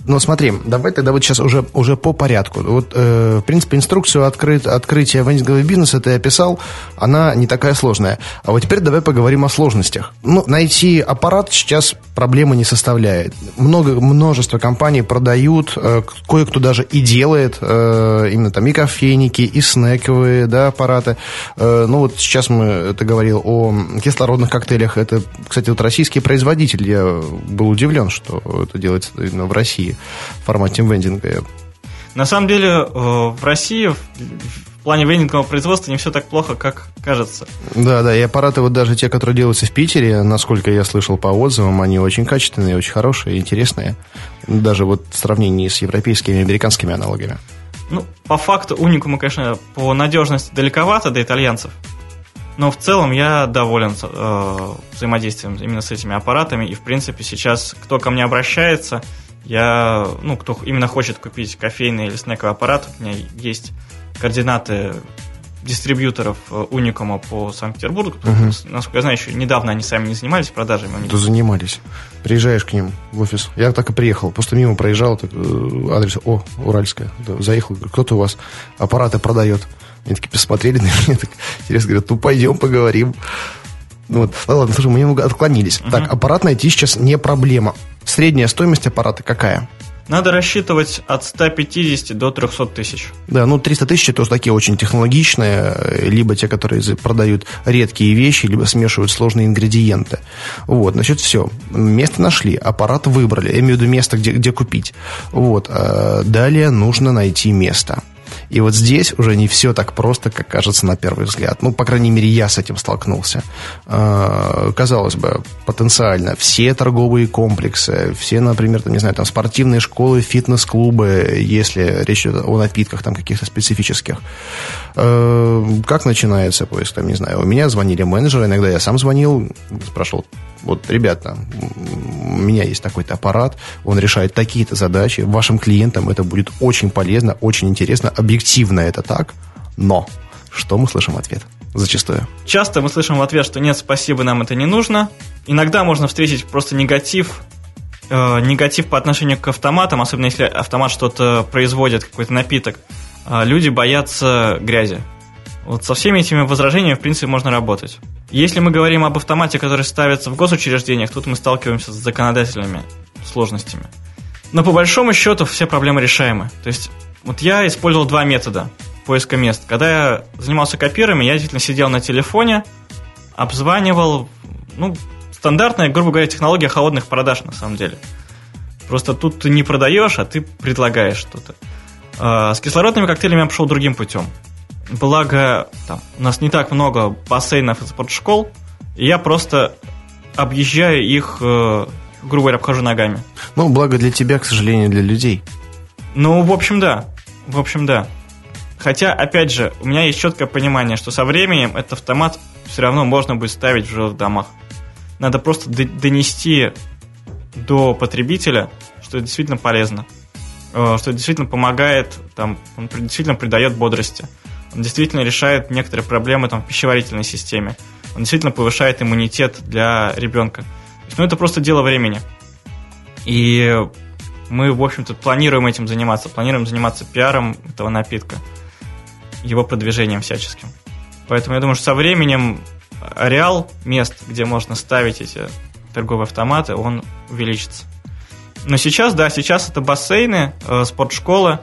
Ну, смотри, давай тогда вот сейчас уже, уже по порядку. Вот, э, в принципе, инструкцию открыт, открытия вендингового бизнеса ты описал, она не такая сложная. А вот теперь давай поговорим о сложностях. Ну, найти аппарат сейчас проблемы не составляет. Много, множество компаний продают, э, кое-кто даже и делает э, именно там и кофейники, и снековые да, аппараты. Э, ну, вот сейчас мы, это говорил о кислородных коктейлях. Это, кстати, вот российский производитель. Я был удивлен, что это делается именно в России в формате вендинга. На самом деле э, в России в плане вендингового производства не все так плохо, как кажется. Да, да, и аппараты вот даже те, которые делаются в Питере, насколько я слышал по отзывам, они очень качественные, очень хорошие, интересные. Даже вот в сравнении с европейскими и американскими аналогами. Ну, по факту уникуму, конечно, по надежности далековато до итальянцев. Но в целом я доволен э, взаимодействием именно с этими аппаратами. И, в принципе, сейчас кто ко мне обращается, я, ну, кто именно хочет купить кофейный или снековый аппарат, у меня есть координаты дистрибьюторов э, Уникума по Санкт-Петербургу. Угу. Насколько я знаю, еще недавно они сами не занимались продажами. Да занимались. Приезжаешь к ним в офис. Я так и приехал. Просто мимо проезжал, так, э, адрес, о, Уральская. Да, заехал, кто-то у вас аппараты продает. Они такие посмотрели на меня, так интересно, говорят, ну пойдем поговорим. Ну, вот. Ну, ладно, слушай, мы немного отклонились. Угу. Так, аппарат найти сейчас не проблема. Средняя стоимость аппарата какая? Надо рассчитывать от 150 до 300 тысяч. Да, ну 300 тысяч это такие очень технологичные, либо те, которые продают редкие вещи, либо смешивают сложные ингредиенты. Вот, значит, все. Место нашли, аппарат выбрали. Я имею в виду место, где, где купить. Вот. А далее нужно найти место. И вот здесь уже не все так просто, как кажется на первый взгляд. Ну, по крайней мере, я с этим столкнулся. А, казалось бы, потенциально все торговые комплексы, все, например, там, не знаю, там спортивные школы, фитнес-клубы, если речь идет о напитках там каких-то специфических. А, как начинается поиск? Там, не знаю, у меня звонили менеджеры, иногда я сам звонил, спрашивал, вот, ребята, у меня есть такой-то аппарат, он решает такие-то задачи, вашим клиентам это будет очень полезно, очень интересно, объективно это так, но что мы слышим в ответ? Зачастую. Часто мы слышим в ответ, что нет, спасибо, нам это не нужно. Иногда можно встретить просто негатив, э, негатив по отношению к автоматам, особенно если автомат что-то производит, какой-то напиток. Э, люди боятся грязи. Вот со всеми этими возражениями, в принципе, можно работать. Если мы говорим об автомате, который ставится в госучреждениях, тут мы сталкиваемся с законодательными сложностями. Но по большому счету все проблемы решаемы. То есть вот я использовал два метода поиска мест. Когда я занимался копирами, я действительно сидел на телефоне, обзванивал, ну, стандартная, грубо говоря, технология холодных продаж на самом деле. Просто тут ты не продаешь, а ты предлагаешь что-то. А, с кислородными коктейлями я пошел другим путем благо там, у нас не так много бассейнов и спортшкол, и я просто объезжаю их, э, грубо говоря, обхожу ногами. Ну, благо для тебя, к сожалению, для людей. Ну, в общем, да. В общем, да. Хотя, опять же, у меня есть четкое понимание, что со временем этот автомат все равно можно будет ставить в жилых домах. Надо просто донести до потребителя, что это действительно полезно, э, что это действительно помогает, там, он действительно придает бодрости, он действительно решает некоторые проблемы там, в пищеварительной системе, он действительно повышает иммунитет для ребенка. Ну, это просто дело времени. И мы, в общем-то, планируем этим заниматься, планируем заниматься пиаром этого напитка, его продвижением всяческим. Поэтому я думаю, что со временем ареал мест, где можно ставить эти торговые автоматы, он увеличится. Но сейчас, да, сейчас это бассейны, э, спортшколы.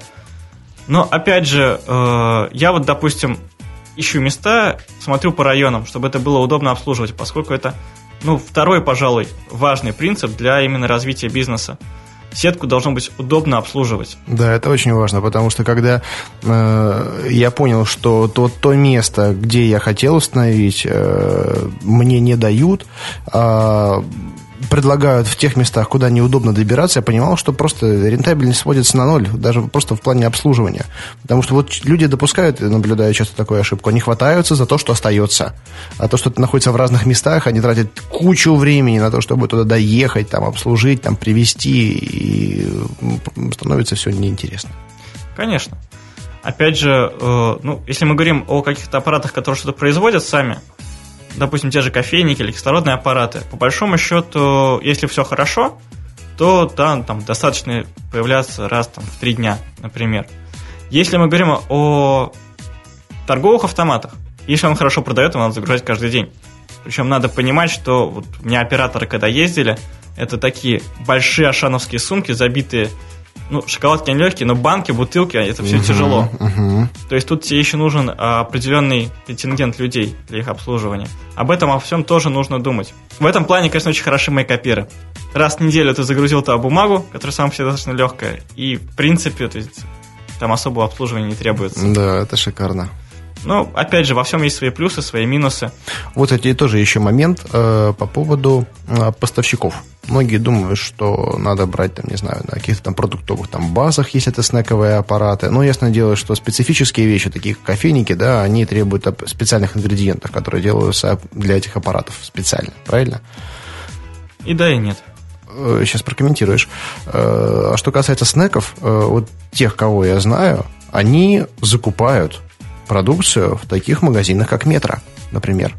Но, опять же, э, я вот, допустим, ищу места, смотрю по районам, чтобы это было удобно обслуживать, поскольку это, ну, второй, пожалуй, важный принцип для именно развития бизнеса сетку должно быть удобно обслуживать. Да, это очень важно, потому что когда э, я понял, что то, то место, где я хотел установить, э, мне не дают, э, предлагают в тех местах, куда неудобно добираться, я понимал, что просто рентабельность сводится на ноль, даже просто в плане обслуживания. Потому что вот люди допускают, наблюдая часто такую ошибку, они хватаются за то, что остается. А то, что это находится в разных местах, они тратят кучу времени на то, чтобы туда доехать, там, обслужить, там, привезти, и становится все неинтересно. Конечно. Опять же, э, ну, если мы говорим о каких-то аппаратах, которые что-то производят сами, допустим, те же кофейники или кислородные аппараты, по большому счету, если все хорошо, то да, там достаточно появляться раз там, в три дня, например. Если мы говорим о торговых автоматах, если он хорошо продает, его надо загружать каждый день. Причем надо понимать, что вот у меня операторы, когда ездили, это такие большие ашановские сумки, забитые ну, шоколадки не легкие, но банки, бутылки, это все uh-huh, тяжело. Uh-huh. То есть тут тебе еще нужен а, определенный контингент людей для их обслуживания. Об этом о всем тоже нужно думать. В этом плане, конечно, очень хороши мейкоперы. Раз в неделю ты загрузил туда бумагу, которая сама по себе достаточно легкая, и в принципе, то есть там особого обслуживания не требуется. Да, это шикарно. Но, опять же, во всем есть свои плюсы, свои минусы. Вот, кстати, тоже еще момент э, по поводу э, поставщиков. Многие думают, что надо брать, там, не знаю, на каких-то там продуктовых там базах, если это снековые аппараты. Но ясно дело, что специфические вещи, такие как кофейники, да, они требуют специальных ингредиентов, которые делаются для этих аппаратов специально, правильно? И да, и нет сейчас э, прокомментируешь. Э, а что касается снеков, э, вот тех, кого я знаю, они закупают продукцию в таких магазинах, как Метро, например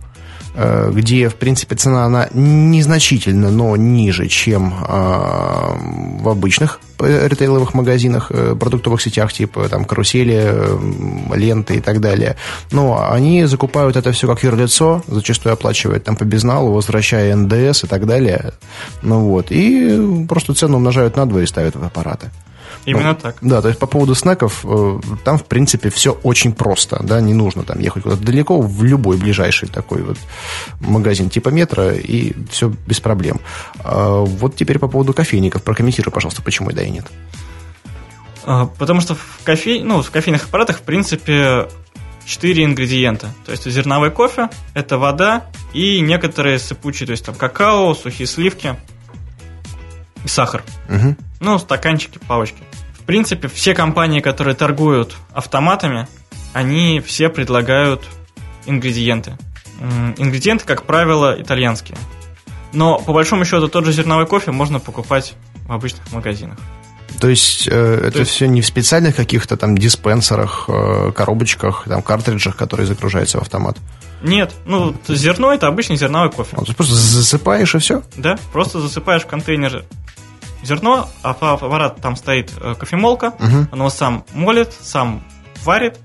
э, где, в принципе, цена она незначительно, но ниже, чем э, в обычных ритейловых магазинах, э, продуктовых сетях, типа там карусели, ленты и так далее. Но они закупают это все как юрлицо, зачастую оплачивают там по безналу, возвращая НДС и так далее. Ну вот. И просто цену умножают на два и ставят в аппараты. Именно ну, так. Да, то есть по поводу снеков, э, там, в принципе, все очень просто, да, не нужно там ехать куда-то далеко, в любой ближайший такой вот магазин типа метро, и все без проблем. А вот теперь по поводу кофейников, прокомментируй, пожалуйста, почему да и нет. А, потому что в, кофе... ну, в кофейных аппаратах, в принципе, четыре ингредиента. То есть зерновой кофе, это вода и некоторые сыпучие, то есть там какао, сухие сливки и сахар. Угу. Ну, стаканчики, палочки принципе, все компании, которые торгуют автоматами, они все предлагают ингредиенты. Ингредиенты, как правило, итальянские. Но, по большому счету, тот же зерновой кофе можно покупать в обычных магазинах. То есть э, это То есть... все не в специальных каких-то там диспенсерах, э, коробочках, там картриджах, которые загружаются в автомат? Нет, ну зерно это обычный зерновой кофе. А, ты просто засыпаешь и все? Да, просто засыпаешь в контейнер зерно, а аппарат там стоит э, кофемолка, угу. оно сам молит, сам варит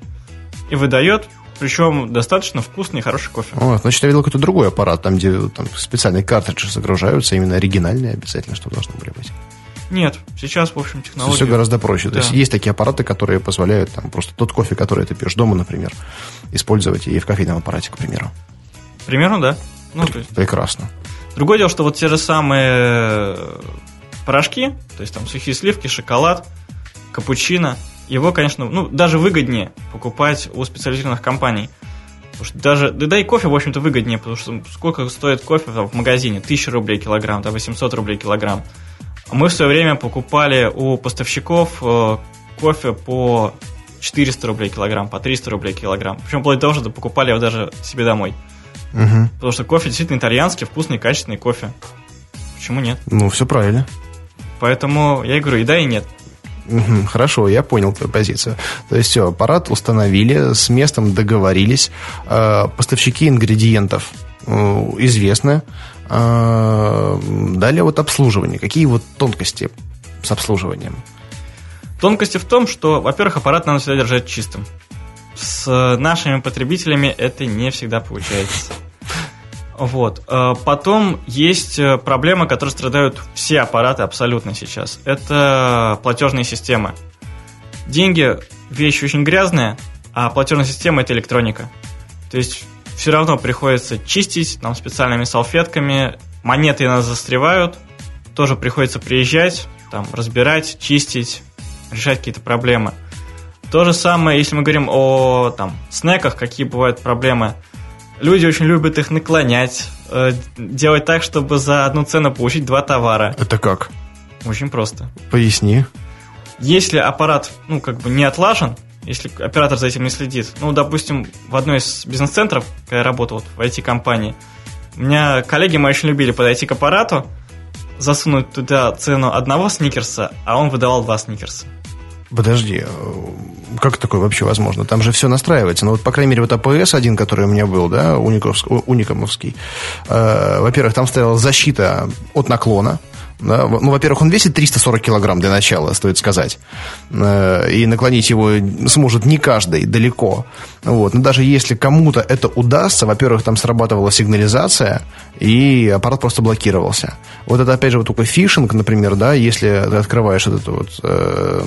и выдает причем достаточно вкусный и хороший кофе. О, значит, я видел какой-то другой аппарат, там, где там специальные картриджи загружаются, именно оригинальные обязательно, что должно были быть. Нет, сейчас, в общем, технология... Все гораздо проще. Да. То есть есть такие аппараты, которые позволяют там просто тот кофе, который ты пьешь дома, например, использовать и в кофейном аппарате, к примеру. Примерно, да. Ну, то есть... Прекрасно. Другое дело, что вот те же самые порошки, то есть там сухие сливки, шоколад, капучино, его, конечно, ну, даже выгоднее покупать у специализированных компаний. Потому что даже, да, да и кофе, в общем-то, выгоднее, потому что сколько стоит кофе там, в магазине? 1000 рублей килограмм, да, 800 рублей килограмм. Мы в свое время покупали у поставщиков э, кофе по 400 рублей килограмм, по 300 рублей килограмм. Причем вплоть до того, что покупали его даже себе домой. Угу. Потому что кофе действительно итальянский, вкусный, качественный кофе. Почему нет? Ну, все правильно. Поэтому я и говорю, и да, и нет. Хорошо, я понял твою позицию. То есть все, аппарат установили, с местом договорились, э, поставщики ингредиентов э, известны. Э, Далее вот обслуживание. Какие вот тонкости с обслуживанием? Тонкости в том, что, во-первых, аппарат надо всегда держать чистым. С нашими потребителями это не всегда получается. Вот. Э, Потом есть э, проблемы, которые страдают все аппараты абсолютно сейчас. Это платежные системы. Деньги – вещь очень грязная, а платежная система – это электроника. То есть все равно приходится чистить нам специальными салфетками, монеты нас застревают, тоже приходится приезжать, там, разбирать, чистить, решать какие-то проблемы. То же самое, если мы говорим о там, снеках, какие бывают проблемы. Люди очень любят их наклонять, э, делать так, чтобы за одну цену получить два товара. Это как? Очень просто. Поясни. Если аппарат, ну, как бы не отлажен, если оператор за этим не следит, ну, допустим, в одной из бизнес-центров, когда я работал вот в IT-компании, у меня коллеги мои очень любили подойти к аппарату, засунуть туда цену одного сникерса, а он выдавал два сникерса. Подожди, э, как такое вообще возможно? Там же все настраивается. Ну вот, по крайней мере, вот АПС один, который у меня был, да, униковск- у- уникомовский, э, во-первых, там стояла защита от наклона, да, ну, во-первых, он весит 340 килограмм для начала, стоит сказать. Э, И наклонить его сможет не каждый, далеко. Вот. Но даже если кому-то это удастся, во-первых, там срабатывала сигнализация, и аппарат просто блокировался. Вот это, опять же, вот такой фишинг, например, да, если ты открываешь вот эту вот э,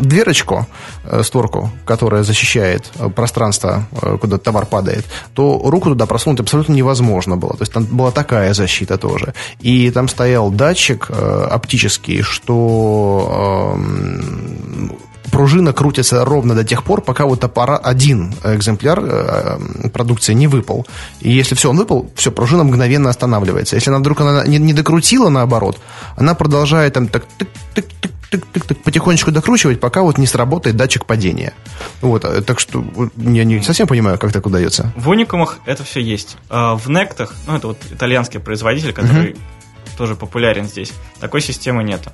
дверочку, э, створку, которая защищает э, пространство, э, куда товар падает, то руку туда просунуть абсолютно невозможно было. То есть там была такая защита тоже. И там стоял датчик э, оптический, что э, пружина крутится ровно до тех пор, пока вот аппарат, один экземпляр э, продукции не выпал. И если все, он выпал, все, пружина мгновенно останавливается. Если она вдруг она не, не докрутила наоборот, она продолжает там так тык тык тык тык тык тык потихонечку докручивать, пока вот не сработает датчик падения. Вот, э, так что я не совсем понимаю, как так удается. В уникумах это все есть. А В нектах, ну это вот итальянский производитель, который тоже популярен здесь, такой системы нету.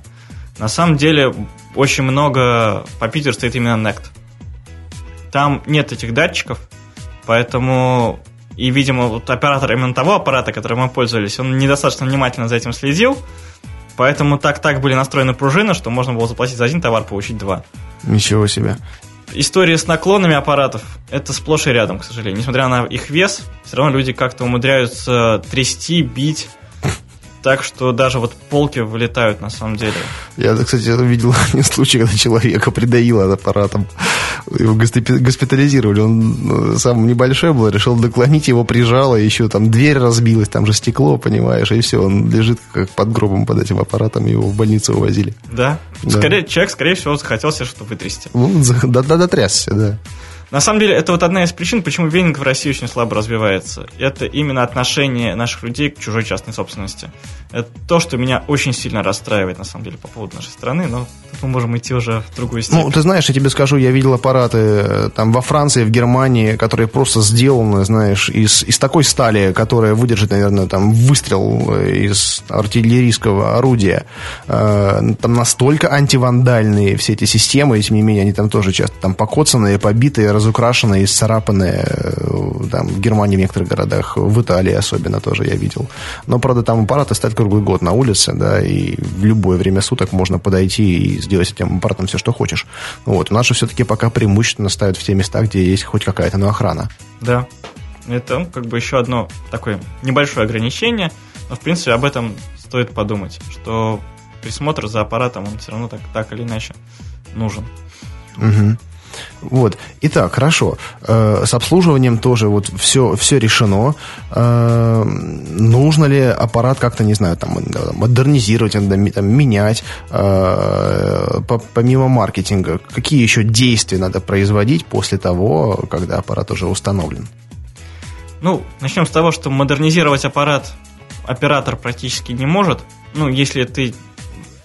На самом деле очень много по Питеру стоит именно нект. Там нет этих датчиков, поэтому и, видимо, вот оператор именно того аппарата, которым мы пользовались, он недостаточно внимательно за этим следил, поэтому так-так были настроены пружины, что можно было заплатить за один товар, получить два. Ничего себе. История с наклонами аппаратов – это сплошь и рядом, к сожалению. Несмотря на их вес, все равно люди как-то умудряются трясти, бить. Так что даже вот полки вылетают на самом деле. Я, кстати, видел один случай, когда человека придавило аппаратом. Его госпи- госпитализировали. Он ну, сам небольшой был, решил доклонить, его прижало, еще там дверь разбилась, там же стекло, понимаешь, и все, он лежит как под гробом под этим аппаратом, его в больницу увозили. Да? Да. Скорее, человек, скорее всего, захотел себе что-то вытрясти. Ну, да, да, дотрясся, да. На самом деле, это вот одна из причин, почему вейнинг в России очень слабо развивается. Это именно отношение наших людей к чужой частной собственности. Это то, что меня очень сильно расстраивает, на самом деле, по поводу нашей страны, но мы можем идти уже в другую степень. Ну, ты знаешь, я тебе скажу, я видел аппараты э, там во Франции, в Германии, которые просто сделаны, знаешь, из, из такой стали, которая выдержит, наверное, там выстрел э, из артиллерийского орудия. Э, Там настолько антивандальные все эти системы, и тем не менее, они там тоже часто там покоцанные, побитые, разукрашенные, исцарапанные. э, Там в Германии в некоторых городах, в Италии особенно тоже я видел. Но, правда, там аппараты стоят круглый год на улице, да, и в любое время суток можно подойти и сделать этим аппаратом все, что хочешь. Вот. У нас же все-таки пока преимущественно ставят в те места, где есть хоть какая-то, но охрана. Да. Это ну, как бы еще одно такое небольшое ограничение, но в принципе об этом стоит подумать, что присмотр за аппаратом, он все равно так, так или иначе нужен. Мгм. Вот. Итак, хорошо. Э, с обслуживанием тоже вот все, все решено. Э, нужно ли аппарат как-то, не знаю, там, модернизировать, ми- там, менять, э, по- помимо маркетинга? Какие еще действия надо производить после того, когда аппарат уже установлен? Ну, начнем с того, что модернизировать аппарат оператор практически не может. Ну, если ты...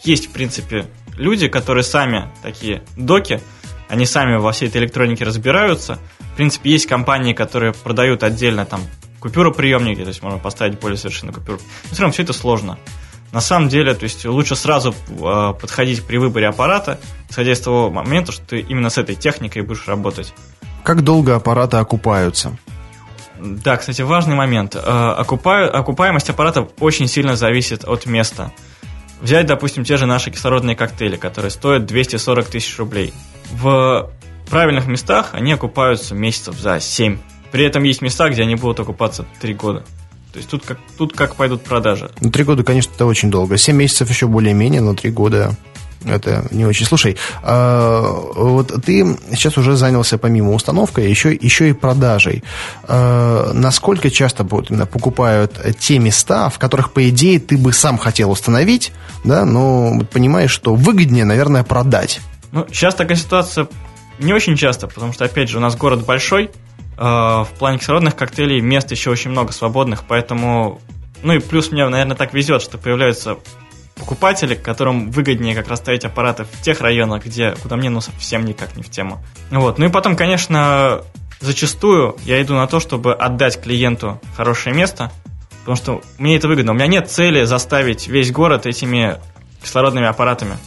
Есть, в принципе, люди, которые сами такие доки, они сами во всей этой электронике разбираются. В принципе, есть компании, которые продают отдельно там купюроприемники, то есть можно поставить более совершенную купюру. Но все равно все это сложно. На самом деле, то есть лучше сразу э, подходить при выборе аппарата, исходя из того момента, что ты именно с этой техникой будешь работать. Как долго аппараты окупаются? Да, кстати, важный момент. Э, окупа... Окупаемость аппарата очень сильно зависит от места. Взять, допустим, те же наши кислородные коктейли, которые стоят 240 тысяч рублей. В правильных местах они окупаются месяцев за 7. При этом есть места, где они будут окупаться 3 года. То есть тут как, тут как пойдут продажи. Ну, три года, конечно, это очень долго. Семь месяцев еще более-менее, но три года это не очень. Слушай, а, вот ты сейчас уже занялся помимо установкой еще, еще и продажей. А, насколько часто вот, именно покупают те места, в которых, по идее, ты бы сам хотел установить, да, но понимаешь, что выгоднее, наверное, продать? Ну, сейчас такая ситуация не очень часто, потому что, опять же, у нас город большой, Э, в плане кислородных коктейлей мест еще очень много свободных, поэтому... Ну и плюс мне, наверное, так везет, что появляются покупатели, которым выгоднее как раз ставить аппараты в тех районах, где, куда мне ну совсем никак не в тему. Вот. Ну и потом, конечно, зачастую я иду на то, чтобы отдать клиенту хорошее место, потому что мне это выгодно. У меня нет цели заставить весь город этими кислородными аппаратами.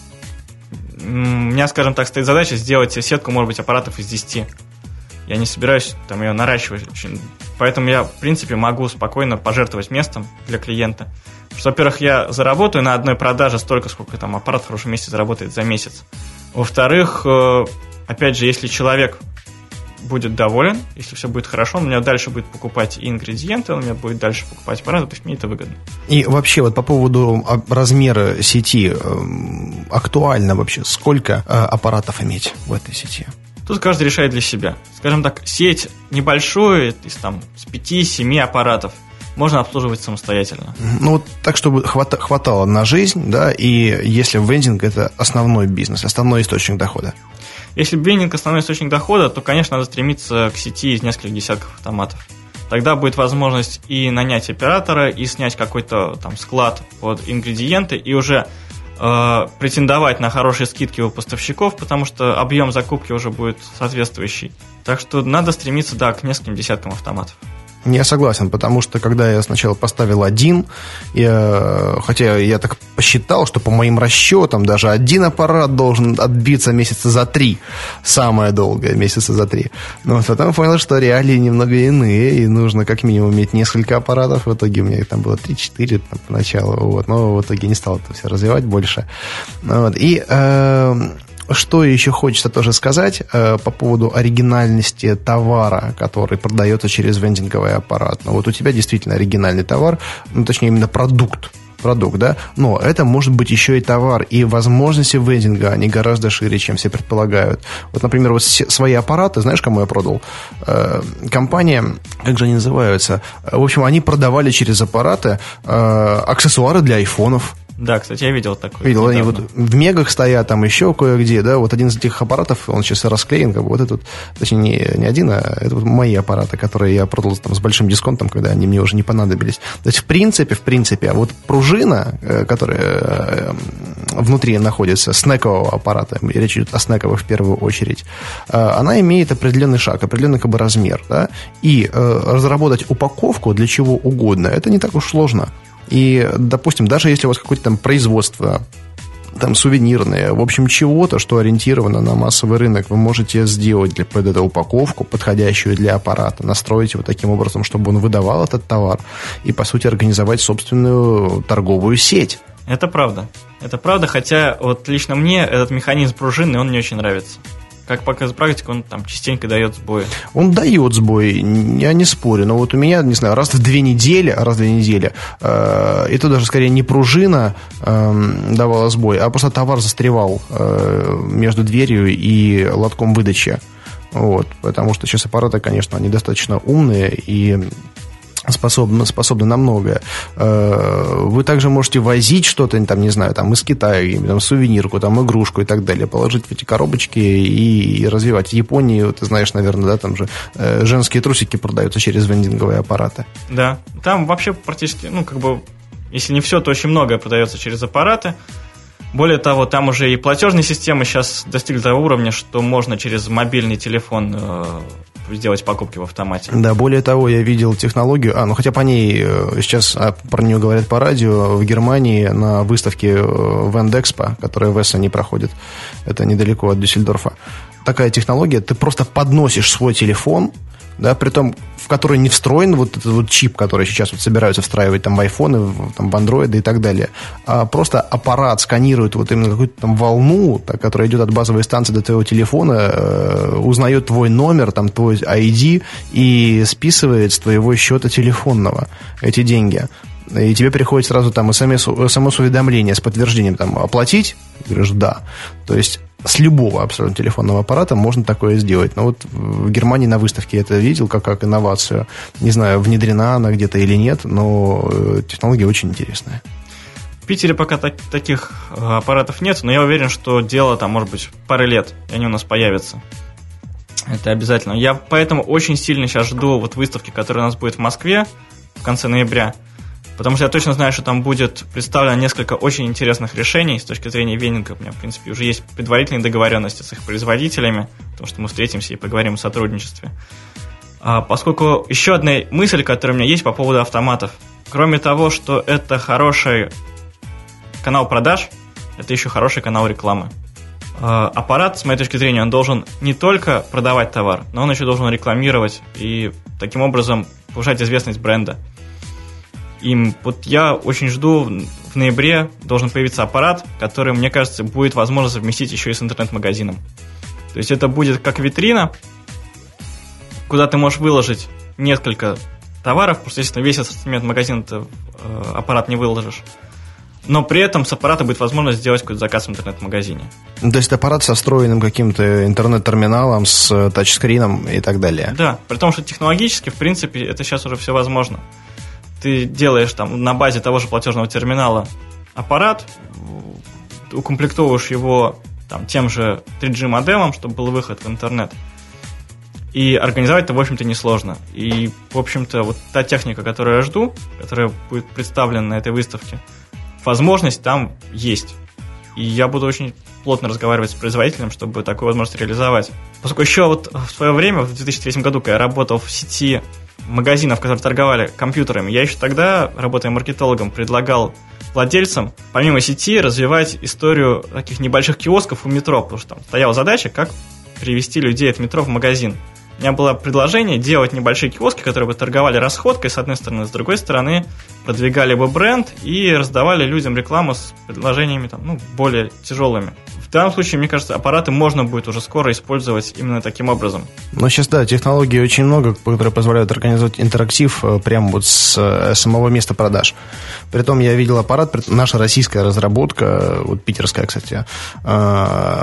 У меня, скажем так, стоит задача сделать сетку, может быть, аппаратов из 10 я не собираюсь там ее наращивать. Поэтому я, в принципе, могу спокойно пожертвовать местом для клиента. Что, во-первых, я заработаю на одной продаже столько, сколько там аппарат в хорошем месте заработает за месяц. Во-вторых, э, опять же, если человек будет доволен, если все будет хорошо, он у меня дальше будет покупать и ингредиенты, он у меня будет дальше покупать аппараты, то есть мне это выгодно. И вообще вот по поводу а, размера сети, эм, актуально вообще, сколько э, аппаратов иметь в этой сети? Тут каждый решает для себя. Скажем так, сеть небольшую, из там с 5-7 аппаратов, можно обслуживать самостоятельно. Ну, вот так, чтобы хвата- хватало на жизнь, да, и если вендинг – это основной бизнес, основной источник дохода. Если вендинг – основной источник дохода, то, конечно, надо стремиться к сети из нескольких десятков автоматов. Тогда будет возможность и нанять оператора, и снять какой-то там склад под ингредиенты, и уже э, претендовать на хорошие скидки у поставщиков, потому что объем закупки уже будет соответствующий. Так что надо стремиться, да, к нескольким десяткам автоматов. Я согласен, потому что когда я сначала поставил один, я, хотя я так посчитал, что по моим расчетам даже один аппарат должен отбиться месяца за три, самое долгое, месяца за три. Но потом понял, что реалии немного иные, и нужно как минимум иметь несколько аппаратов. В итоге у меня их там было 3-4 поначалу, вот, но в итоге не стал это все развивать больше. Вот. И э, что еще хочется тоже сказать э, по поводу оригинальности товара, который продается через вендинговый аппарат. Ну, вот у тебя действительно оригинальный товар, ну, точнее, именно продукт, продукт, да, но это может быть еще и товар, и возможности вендинга, они гораздо шире, чем все предполагают. Вот, например, вот свои аппараты, знаешь, кому я продал? Э, компания, как же они называются? В общем, они продавали через аппараты э, аксессуары для айфонов, да, кстати, я видел такое. Видел, недавно. они вот в мегах стоят, там еще кое-где, да, вот один из этих аппаратов, он сейчас расклеен, как бы вот этот, точнее, не, не один, а это вот мои аппараты, которые я продал там с большим дисконтом, когда они мне уже не понадобились. То есть, в принципе, в принципе, а вот пружина, э, которая э, внутри находится, снекового аппарата, речь идет о снековых в первую очередь, э, она имеет определенный шаг, определенный как бы размер, да, и разработать упаковку для чего угодно, это не так уж сложно. И, допустим, даже если у вас какое-то там производство там сувенирные, в общем, чего-то, что ориентировано на массовый рынок, вы можете сделать для, под эту упаковку, подходящую для аппарата, настроить его таким образом, чтобы он выдавал этот товар, и, по сути, организовать собственную торговую сеть. Это правда. Это правда, хотя вот лично мне этот механизм пружины, он не очень нравится как показывает практика, он там частенько дает сбои. Он дает сбои, я не спорю, но вот у меня, не знаю, раз в две недели, раз в две недели, э, это даже скорее не пружина э, давала сбой, а просто товар застревал э, между дверью и лотком выдачи. Вот, потому что сейчас аппараты, конечно, они достаточно умные, и способны, способны на многое. Э, вы также можете возить что-то, там, не знаю, там, из Китая, там, сувенирку, там, игрушку и так далее, положить в эти коробочки и, и развивать. В Японии, ты знаешь, наверное, да, там же э, женские трусики продаются через вендинговые аппараты. Да, там вообще практически, ну, как бы, если не все, то очень многое продается через аппараты. Более того, там уже и платежные системы сейчас достигли того уровня, что можно через мобильный телефон э, сделать покупки в автомате. Да, более того, я видел технологию, а, ну хотя по ней э, сейчас а, про нее говорят по радио, в Германии на выставке Вендекспо, которая в Эссене проходит, это недалеко от Дюссельдорфа, такая технология, ты просто подносишь свой телефон, да, при том, в который не встроен вот этот вот чип, который сейчас вот собираются встраивать там в айфоны, в, там, в андроиды и так далее, а просто аппарат сканирует вот именно какую-то там волну, так, которая идет от базовой станции до твоего телефона, э, узнает твой номер, там, твой ID и списывает с твоего счета телефонного эти деньги и тебе приходит сразу там смс-уведомление с подтверждением там оплатить, говоришь да. То есть с любого абсолютно телефонного аппарата можно такое сделать. Но вот в Германии на выставке я это видел как, как инновацию. Не знаю, внедрена она где-то или нет, но э, технология очень интересная. В Питере пока так, таких э, аппаратов нет, но я уверен, что дело там, может быть, пары лет, и они у нас появятся. Это обязательно. Я поэтому очень сильно сейчас жду вот выставки, которая у нас будет в Москве в конце ноября. Потому что я точно знаю, что там будет представлено несколько очень интересных решений с точки зрения венинга. У меня, в принципе, уже есть предварительные договоренности с их производителями, потому что мы встретимся и поговорим о сотрудничестве. А поскольку еще одна мысль, которая у меня есть по поводу автоматов. Кроме того, что это хороший канал продаж, это еще хороший канал рекламы. А, аппарат, с моей точки зрения, он должен не только продавать товар, но он еще должен рекламировать и таким образом повышать известность бренда им. Вот я очень жду, в ноябре должен появиться аппарат, который, мне кажется, будет возможно совместить еще и с интернет-магазином. То есть это будет как витрина, куда ты можешь выложить несколько товаров, просто, естественно, весь ассортимент магазина ты э, аппарат не выложишь. Но при этом с аппарата будет возможность сделать какой-то заказ в интернет-магазине. То есть аппарат со встроенным каким-то интернет-терминалом, с э, тачскрином и так далее. Да, при том, что технологически, в принципе, это сейчас уже все возможно ты делаешь там на базе того же платежного терминала аппарат, укомплектовываешь его там, тем же 3G модемом, чтобы был выход в интернет. И организовать это, в общем-то, несложно. И, в общем-то, вот та техника, которую я жду, которая будет представлена на этой выставке, возможность там есть. И я буду очень плотно разговаривать с производителем, чтобы такую возможность реализовать. Поскольку еще вот в свое время, в 2003 году, когда я работал в сети магазинов, которые торговали компьютерами, я еще тогда, работая маркетологом, предлагал владельцам, помимо сети, развивать историю таких небольших киосков у метро, потому что там стояла задача, как привести людей от метро в магазин. У меня было предложение делать небольшие киоски, которые бы торговали расходкой, с одной стороны, с другой стороны, продвигали бы бренд и раздавали людям рекламу с предложениями там, ну, более тяжелыми. В данном случае, мне кажется, аппараты можно будет уже скоро использовать именно таким образом. Но сейчас, да, технологий очень много, которые позволяют организовать интерактив э, прямо вот с э, самого места продаж. Притом я видел аппарат, наша российская разработка, вот питерская, кстати, э,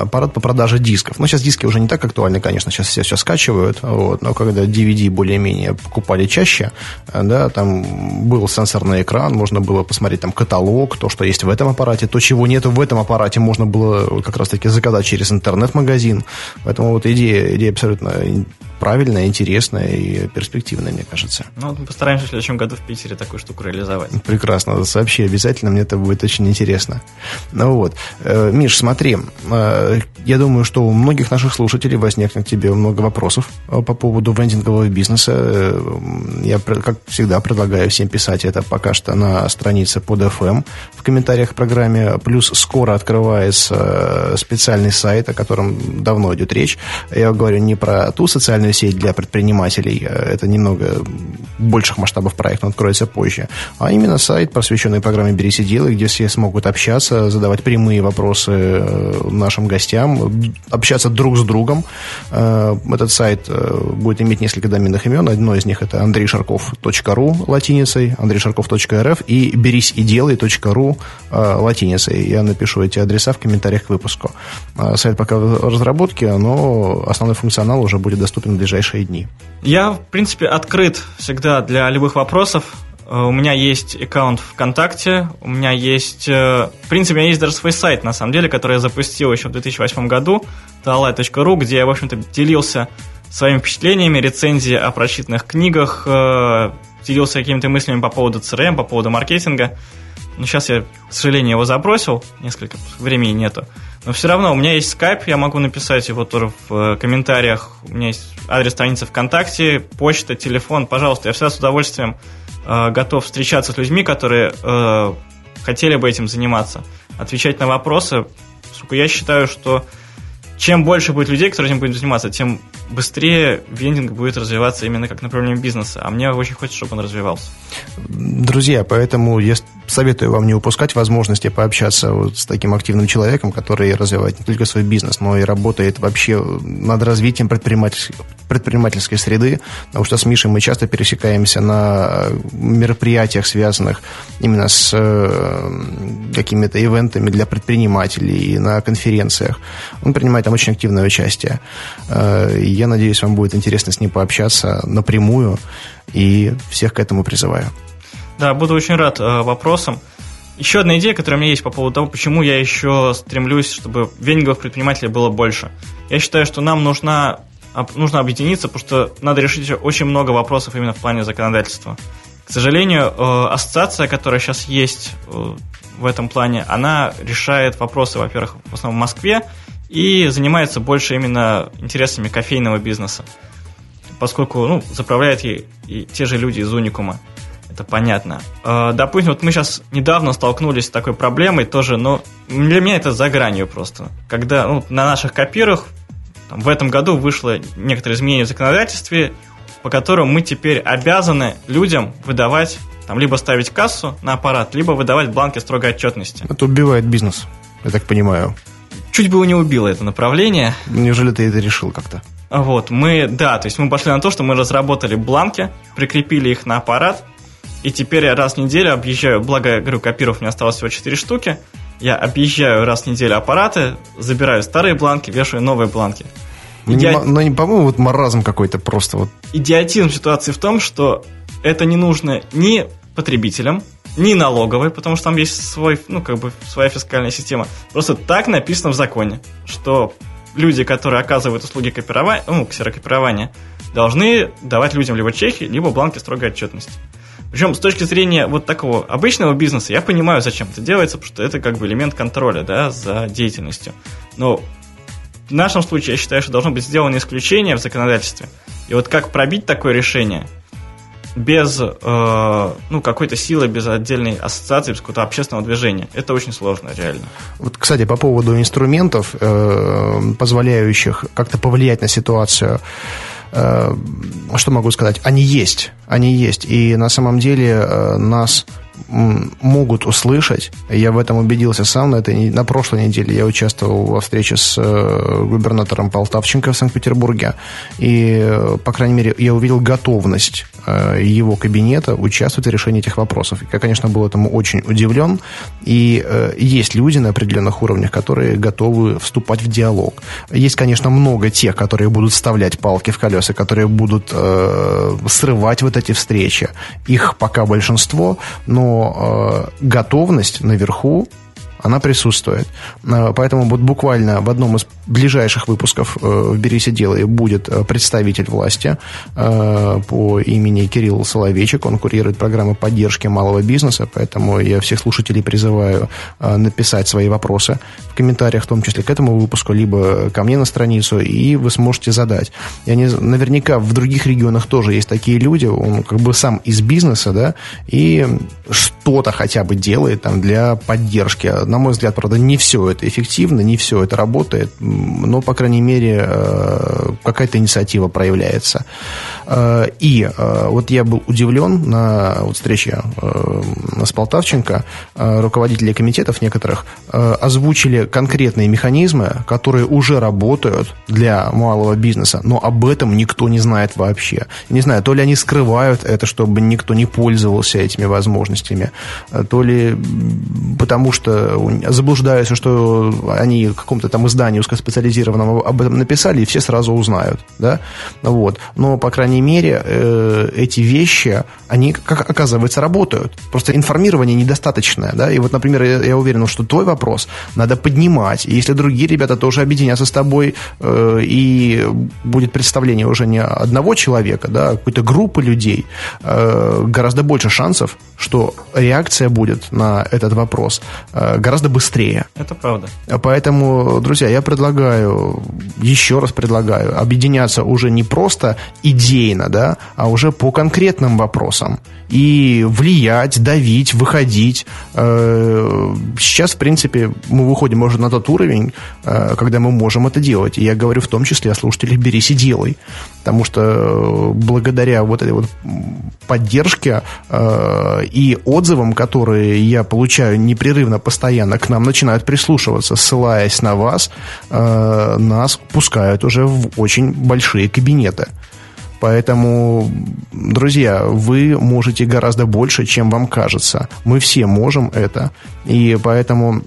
аппарат по продаже дисков. Ну, сейчас диски уже не так актуальны, конечно, сейчас все все скачивают, вот, но когда DVD более-менее покупали чаще, да, там был сенсорный экран, можно было посмотреть там каталог, то, что есть в этом аппарате, то, чего нет в этом аппарате, можно было как раз-таки заказать через интернет-магазин. Поэтому вот идея, идея абсолютно правильная, интересная и перспективная, мне кажется. Ну, мы постараемся в следующем году в Питере такую штуку реализовать. Прекрасно, сообщи обязательно, мне это будет очень интересно. Ну вот, э, Миш, смотри, э, я думаю, что у многих наших слушателей возникнет тебе много вопросов э, по поводу вендингового бизнеса. Я, как всегда, предлагаю всем писать это пока что на странице под FM в комментариях к программе. Плюс скоро открывается специальный сайт, о котором давно идет речь. Я говорю не про ту социальную социальную сеть для предпринимателей. Э, это немного больших масштабов проект, он откроется позже. А именно сайт, посвященный программе «Берись и делай», где все смогут общаться, задавать прямые вопросы э, нашим гостям, общаться друг с другом. Э, этот сайт будет иметь несколько доменных имен. Одно из них это андрейшарков.ру латиницей, андрейшарков.рф и берись и делай.ру латиницей. Я напишу эти адреса в комментариях к выпуску. Сайт пока в разработке, но основной функционал уже будет доступен ближайшие дни? Я, в принципе, открыт всегда для любых вопросов. Э, у меня есть аккаунт ВКонтакте, у меня есть... Э, в принципе, у меня есть даже свой сайт, на самом деле, который я запустил еще в 2008 году, talai.ru, где я, в общем-то, делился своими впечатлениями, рецензии о прочитанных книгах, э, делился какими-то мыслями по поводу CRM, по поводу маркетинга. Но сейчас я, к сожалению, его забросил, несколько времени нету. Но все равно у меня есть скайп, я могу написать его тоже в э, комментариях. У меня есть адрес страницы ВКонтакте, почта, телефон. Пожалуйста, я всегда с удовольствием э, готов встречаться с людьми, которые э, хотели бы этим заниматься, отвечать на вопросы. Я считаю, что чем больше будет людей, которые этим будут заниматься, тем быстрее вендинг будет развиваться именно как направление бизнеса. А мне очень хочется, чтобы он развивался. Друзья, поэтому я советую вам не упускать возможности пообщаться вот с таким активным человеком, который развивает не только свой бизнес, но и работает вообще над развитием предпринимательской, предпринимательской среды, потому что с Мишей мы часто пересекаемся на мероприятиях, связанных именно с э, какими-то ивентами для предпринимателей и на конференциях. Он принимает там очень активное участие. Э, я надеюсь, вам будет интересно с ним пообщаться напрямую, и всех к этому призываю. Да, буду очень рад э, вопросам. Еще одна идея, которая у меня есть по поводу того, почему я еще стремлюсь, чтобы венинговых предпринимателей было больше. Я считаю, что нам нужна, нужно объединиться, потому что надо решить очень много вопросов именно в плане законодательства. К сожалению, э, ассоциация, которая сейчас есть в этом плане, она решает вопросы, во-первых, в основном в Москве, и занимается больше именно интересами кофейного бизнеса, поскольку ну, заправляют ей и те же люди из Уникума. Это понятно. Э, допустим, вот мы сейчас недавно столкнулись с такой проблемой тоже, но для меня это за гранью просто. Когда ну, на наших копирах там, в этом году вышло некоторые изменения в законодательстве, по которым мы теперь обязаны людям выдавать, там, либо ставить кассу на аппарат, либо выдавать бланки строгой отчетности. Это убивает бизнес, я так понимаю. Чуть было не убило это направление. Неужели ты это решил как-то? Вот, мы, да, то есть мы пошли на то, что мы разработали бланки, прикрепили их на аппарат, и теперь я раз в неделю объезжаю, благо, я говорю, копиров у меня осталось всего 4 штуки, я объезжаю раз в неделю аппараты, забираю старые бланки, вешаю новые бланки. Ну, Иди... Ну, не, по-моему, вот маразм какой-то просто вот. Идиотизм ситуации в том, что это не нужно ни потребителям, ни налоговой, потому что там есть свой, ну, как бы своя фискальная система. Просто так написано в законе, что люди, которые оказывают услуги копирования, ну, ксерокопирования, должны давать людям либо чеки, либо бланки строгой отчетности. Причем с точки зрения вот такого обычного бизнеса, я понимаю, зачем это делается, потому что это как бы элемент контроля да, за деятельностью. Но в нашем случае я считаю, что должно быть сделано исключение в законодательстве. И вот как пробить такое решение без э, ну, какой-то силы, без отдельной ассоциации, без какого-то общественного движения. Это очень сложно, реально. Вот, кстати, по поводу инструментов, э, позволяющих как-то повлиять на ситуацию, Э, что могу сказать? Они есть, они есть. И на самом деле э, нас могут услышать. Я в этом убедился сам на, этой, на прошлой неделе. Я участвовал во встрече с э, губернатором Полтавченко в Санкт-Петербурге. И, по крайней мере, я увидел готовность э, его кабинета участвовать в решении этих вопросов. Я, конечно, был этому очень удивлен. И э, есть люди на определенных уровнях, которые готовы вступать в диалог. Есть, конечно, много тех, которые будут вставлять палки в колеса, которые будут срывать вот эти встречи. Их пока большинство, но Э, готовность наверху она присутствует. Э, поэтому вот буквально в одном из ближайших выпусков э, в «Берись и делай» будет э, представитель власти по имени Кирилл Соловейчик. Он курирует программы поддержки малого бизнеса, поэтому я всех слушателей призываю написать свои вопросы в комментариях, в том числе к этому выпуску, либо ко мне на страницу, и вы сможете задать. Я не, наверняка в других регионах тоже есть такие люди, он как бы сам из бизнеса, да, и что-то хотя бы делает там для поддержки на мой взгляд, правда, не все это эффективно, не все это работает, но, по крайней мере, э, какая-то инициатива проявляется. Э, и э, вот я был удивлен на вот встрече с Полтавченко, руководители комитетов некоторых озвучили конкретные механизмы, которые уже работают для малого бизнеса, но об этом никто не знает вообще. Не знаю, то ли они скрывают это, чтобы никто не пользовался этими возможностями, то ли потому что заблуждаются, что они каком-то там издании узкоспециализированном об этом написали, и все сразу узнают, да, вот. Но, по крайней крайней мере, э, эти вещи, они, как оказывается, работают. Просто информирование недостаточное, да, и вот, например, я, я уверен, что твой вопрос надо поднимать, и если другие ребята тоже объединятся с тобой, э, и будет представление уже не одного человека, да, а какой-то группы людей, э, гораздо больше шансов, что реакция будет на этот вопрос э, гораздо быстрее. Это правда. Поэтому, друзья, я предлагаю, еще раз предлагаю, объединяться уже не просто идейно, да, а уже по конкретным вопросам. И влиять, давить, выходить. Э, сейчас, в принципе, мы выходим уже на тот уровень, э, когда мы можем это делать. И я говорю в том числе о слушателях «Берись и делай». Потому что благодаря вот этой вот поддержке и отзывам, которые я получаю непрерывно, постоянно, к нам начинают прислушиваться, ссылаясь на вас, э, нас пускают уже в очень большие кабинеты. Поэтому, друзья, вы можете гораздо больше, чем вам кажется. Мы все можем это. И поэтому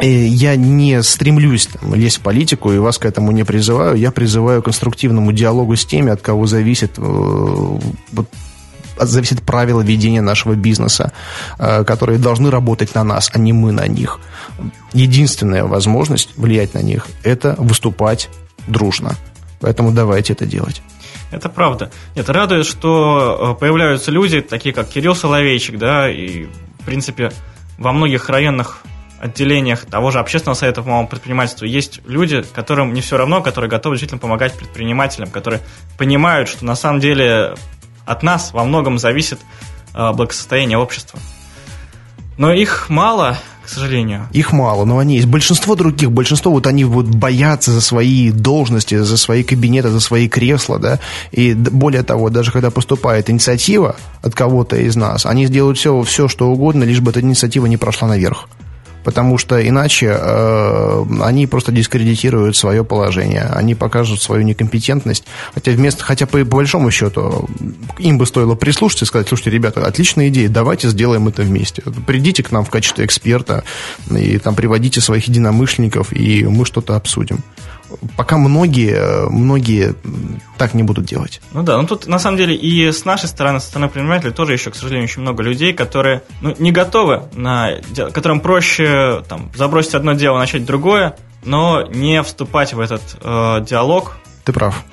э, я не стремлюсь там, лезть в политику и вас к этому не призываю. Я призываю к конструктивному диалогу с теми, от кого зависит э, вот, зависит правила ведения нашего бизнеса, э, которые должны работать на нас, а не мы на них. Единственная возможность влиять на них – это выступать дружно. Поэтому давайте это делать. Это правда. Нет, радует, что э, появляются люди, такие как Кирилл Соловейчик, да, и, в принципе, во многих районных отделениях того же общественного совета по малому предпринимательству есть люди, которым не все равно, которые готовы действительно помогать предпринимателям, которые понимают, что на самом деле от нас во многом зависит э, благосостояние общества. Но их мало, к сожалению. Их мало, но они есть. Большинство других, большинство вот они вот боятся за свои должности, за свои кабинеты, за свои кресла, да. И более того, даже когда поступает инициатива от кого-то из нас, они сделают все, все, что угодно, лишь бы эта инициатива не прошла наверх потому что иначе э, они просто дискредитируют свое положение, они покажут свою некомпетентность, хотя вместо, хотя по, большому счету им бы стоило прислушаться и сказать, слушайте, ребята, отличная идея, давайте сделаем это вместе. Придите к нам в качестве эксперта и там приводите своих единомышленников, и мы что-то обсудим пока многие, многие так не будут делать. Ну да, ну тут на самом деле и с нашей стороны, со стороны предпринимателей тоже еще, к сожалению, очень много людей, которые ну, не готовы, на, которым проще там, забросить одно дело, начать другое, но не вступать в этот э, диалог. Ты прав.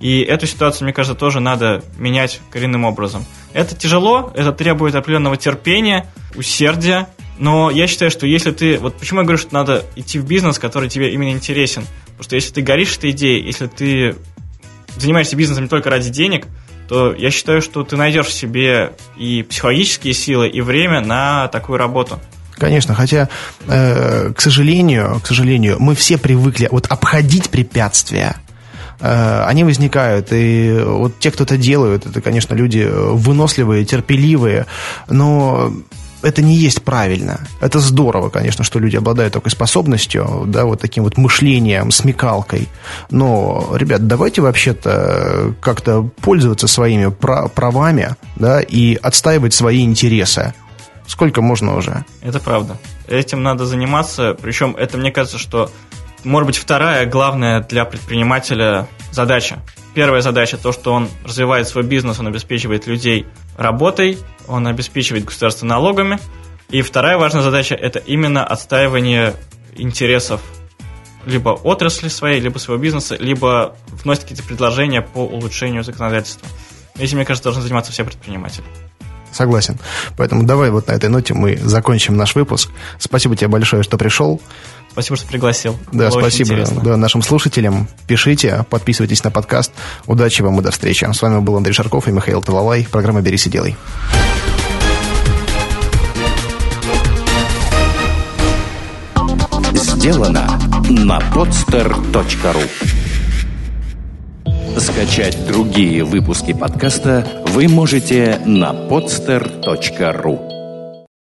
И эту ситуацию, мне кажется, тоже надо менять коренным образом. Это тяжело, это требует определенного терпения, усердия, но я считаю, что если ты... Вот почему я говорю, что надо идти в бизнес, который тебе именно интересен. Потому что если ты горишь этой идеей, если ты занимаешься бизнесом не только ради денег, то я считаю, что ты найдешь в себе и психологические силы, и время на такую работу. Конечно, хотя, э, к сожалению, к сожалению, мы все привыкли вот обходить препятствия. Э, они возникают, и вот те, кто это делают, это, конечно, люди выносливые, терпеливые, но это не есть правильно. Это здорово, конечно, что люди обладают такой способностью, да, вот таким вот мышлением, смекалкой. Но, ребят, давайте вообще-то как-то пользоваться своими правами, да, и отстаивать свои интересы. Сколько можно уже? Это правда. Этим надо заниматься. Причем это, мне кажется, что может быть вторая главная для предпринимателя задача. Первая задача то, что он развивает свой бизнес, он обеспечивает людей работой, он обеспечивает государство налогами. И вторая важная задача – это именно отстаивание интересов либо отрасли своей, либо своего бизнеса, либо вносить какие-то предложения по улучшению законодательства. Этим, мне кажется, должны заниматься все предприниматели. Согласен. Поэтому давай вот на этой ноте мы закончим наш выпуск. Спасибо тебе большое, что пришел. Спасибо, что пригласил. Да, Было спасибо да, нашим слушателям. Пишите, подписывайтесь на подкаст. Удачи вам и до встречи. С вами был Андрей Шарков и Михаил Талалай. Программа «Берись и делай». Сделано на podster.ru Скачать другие выпуски подкаста вы можете на podster.ru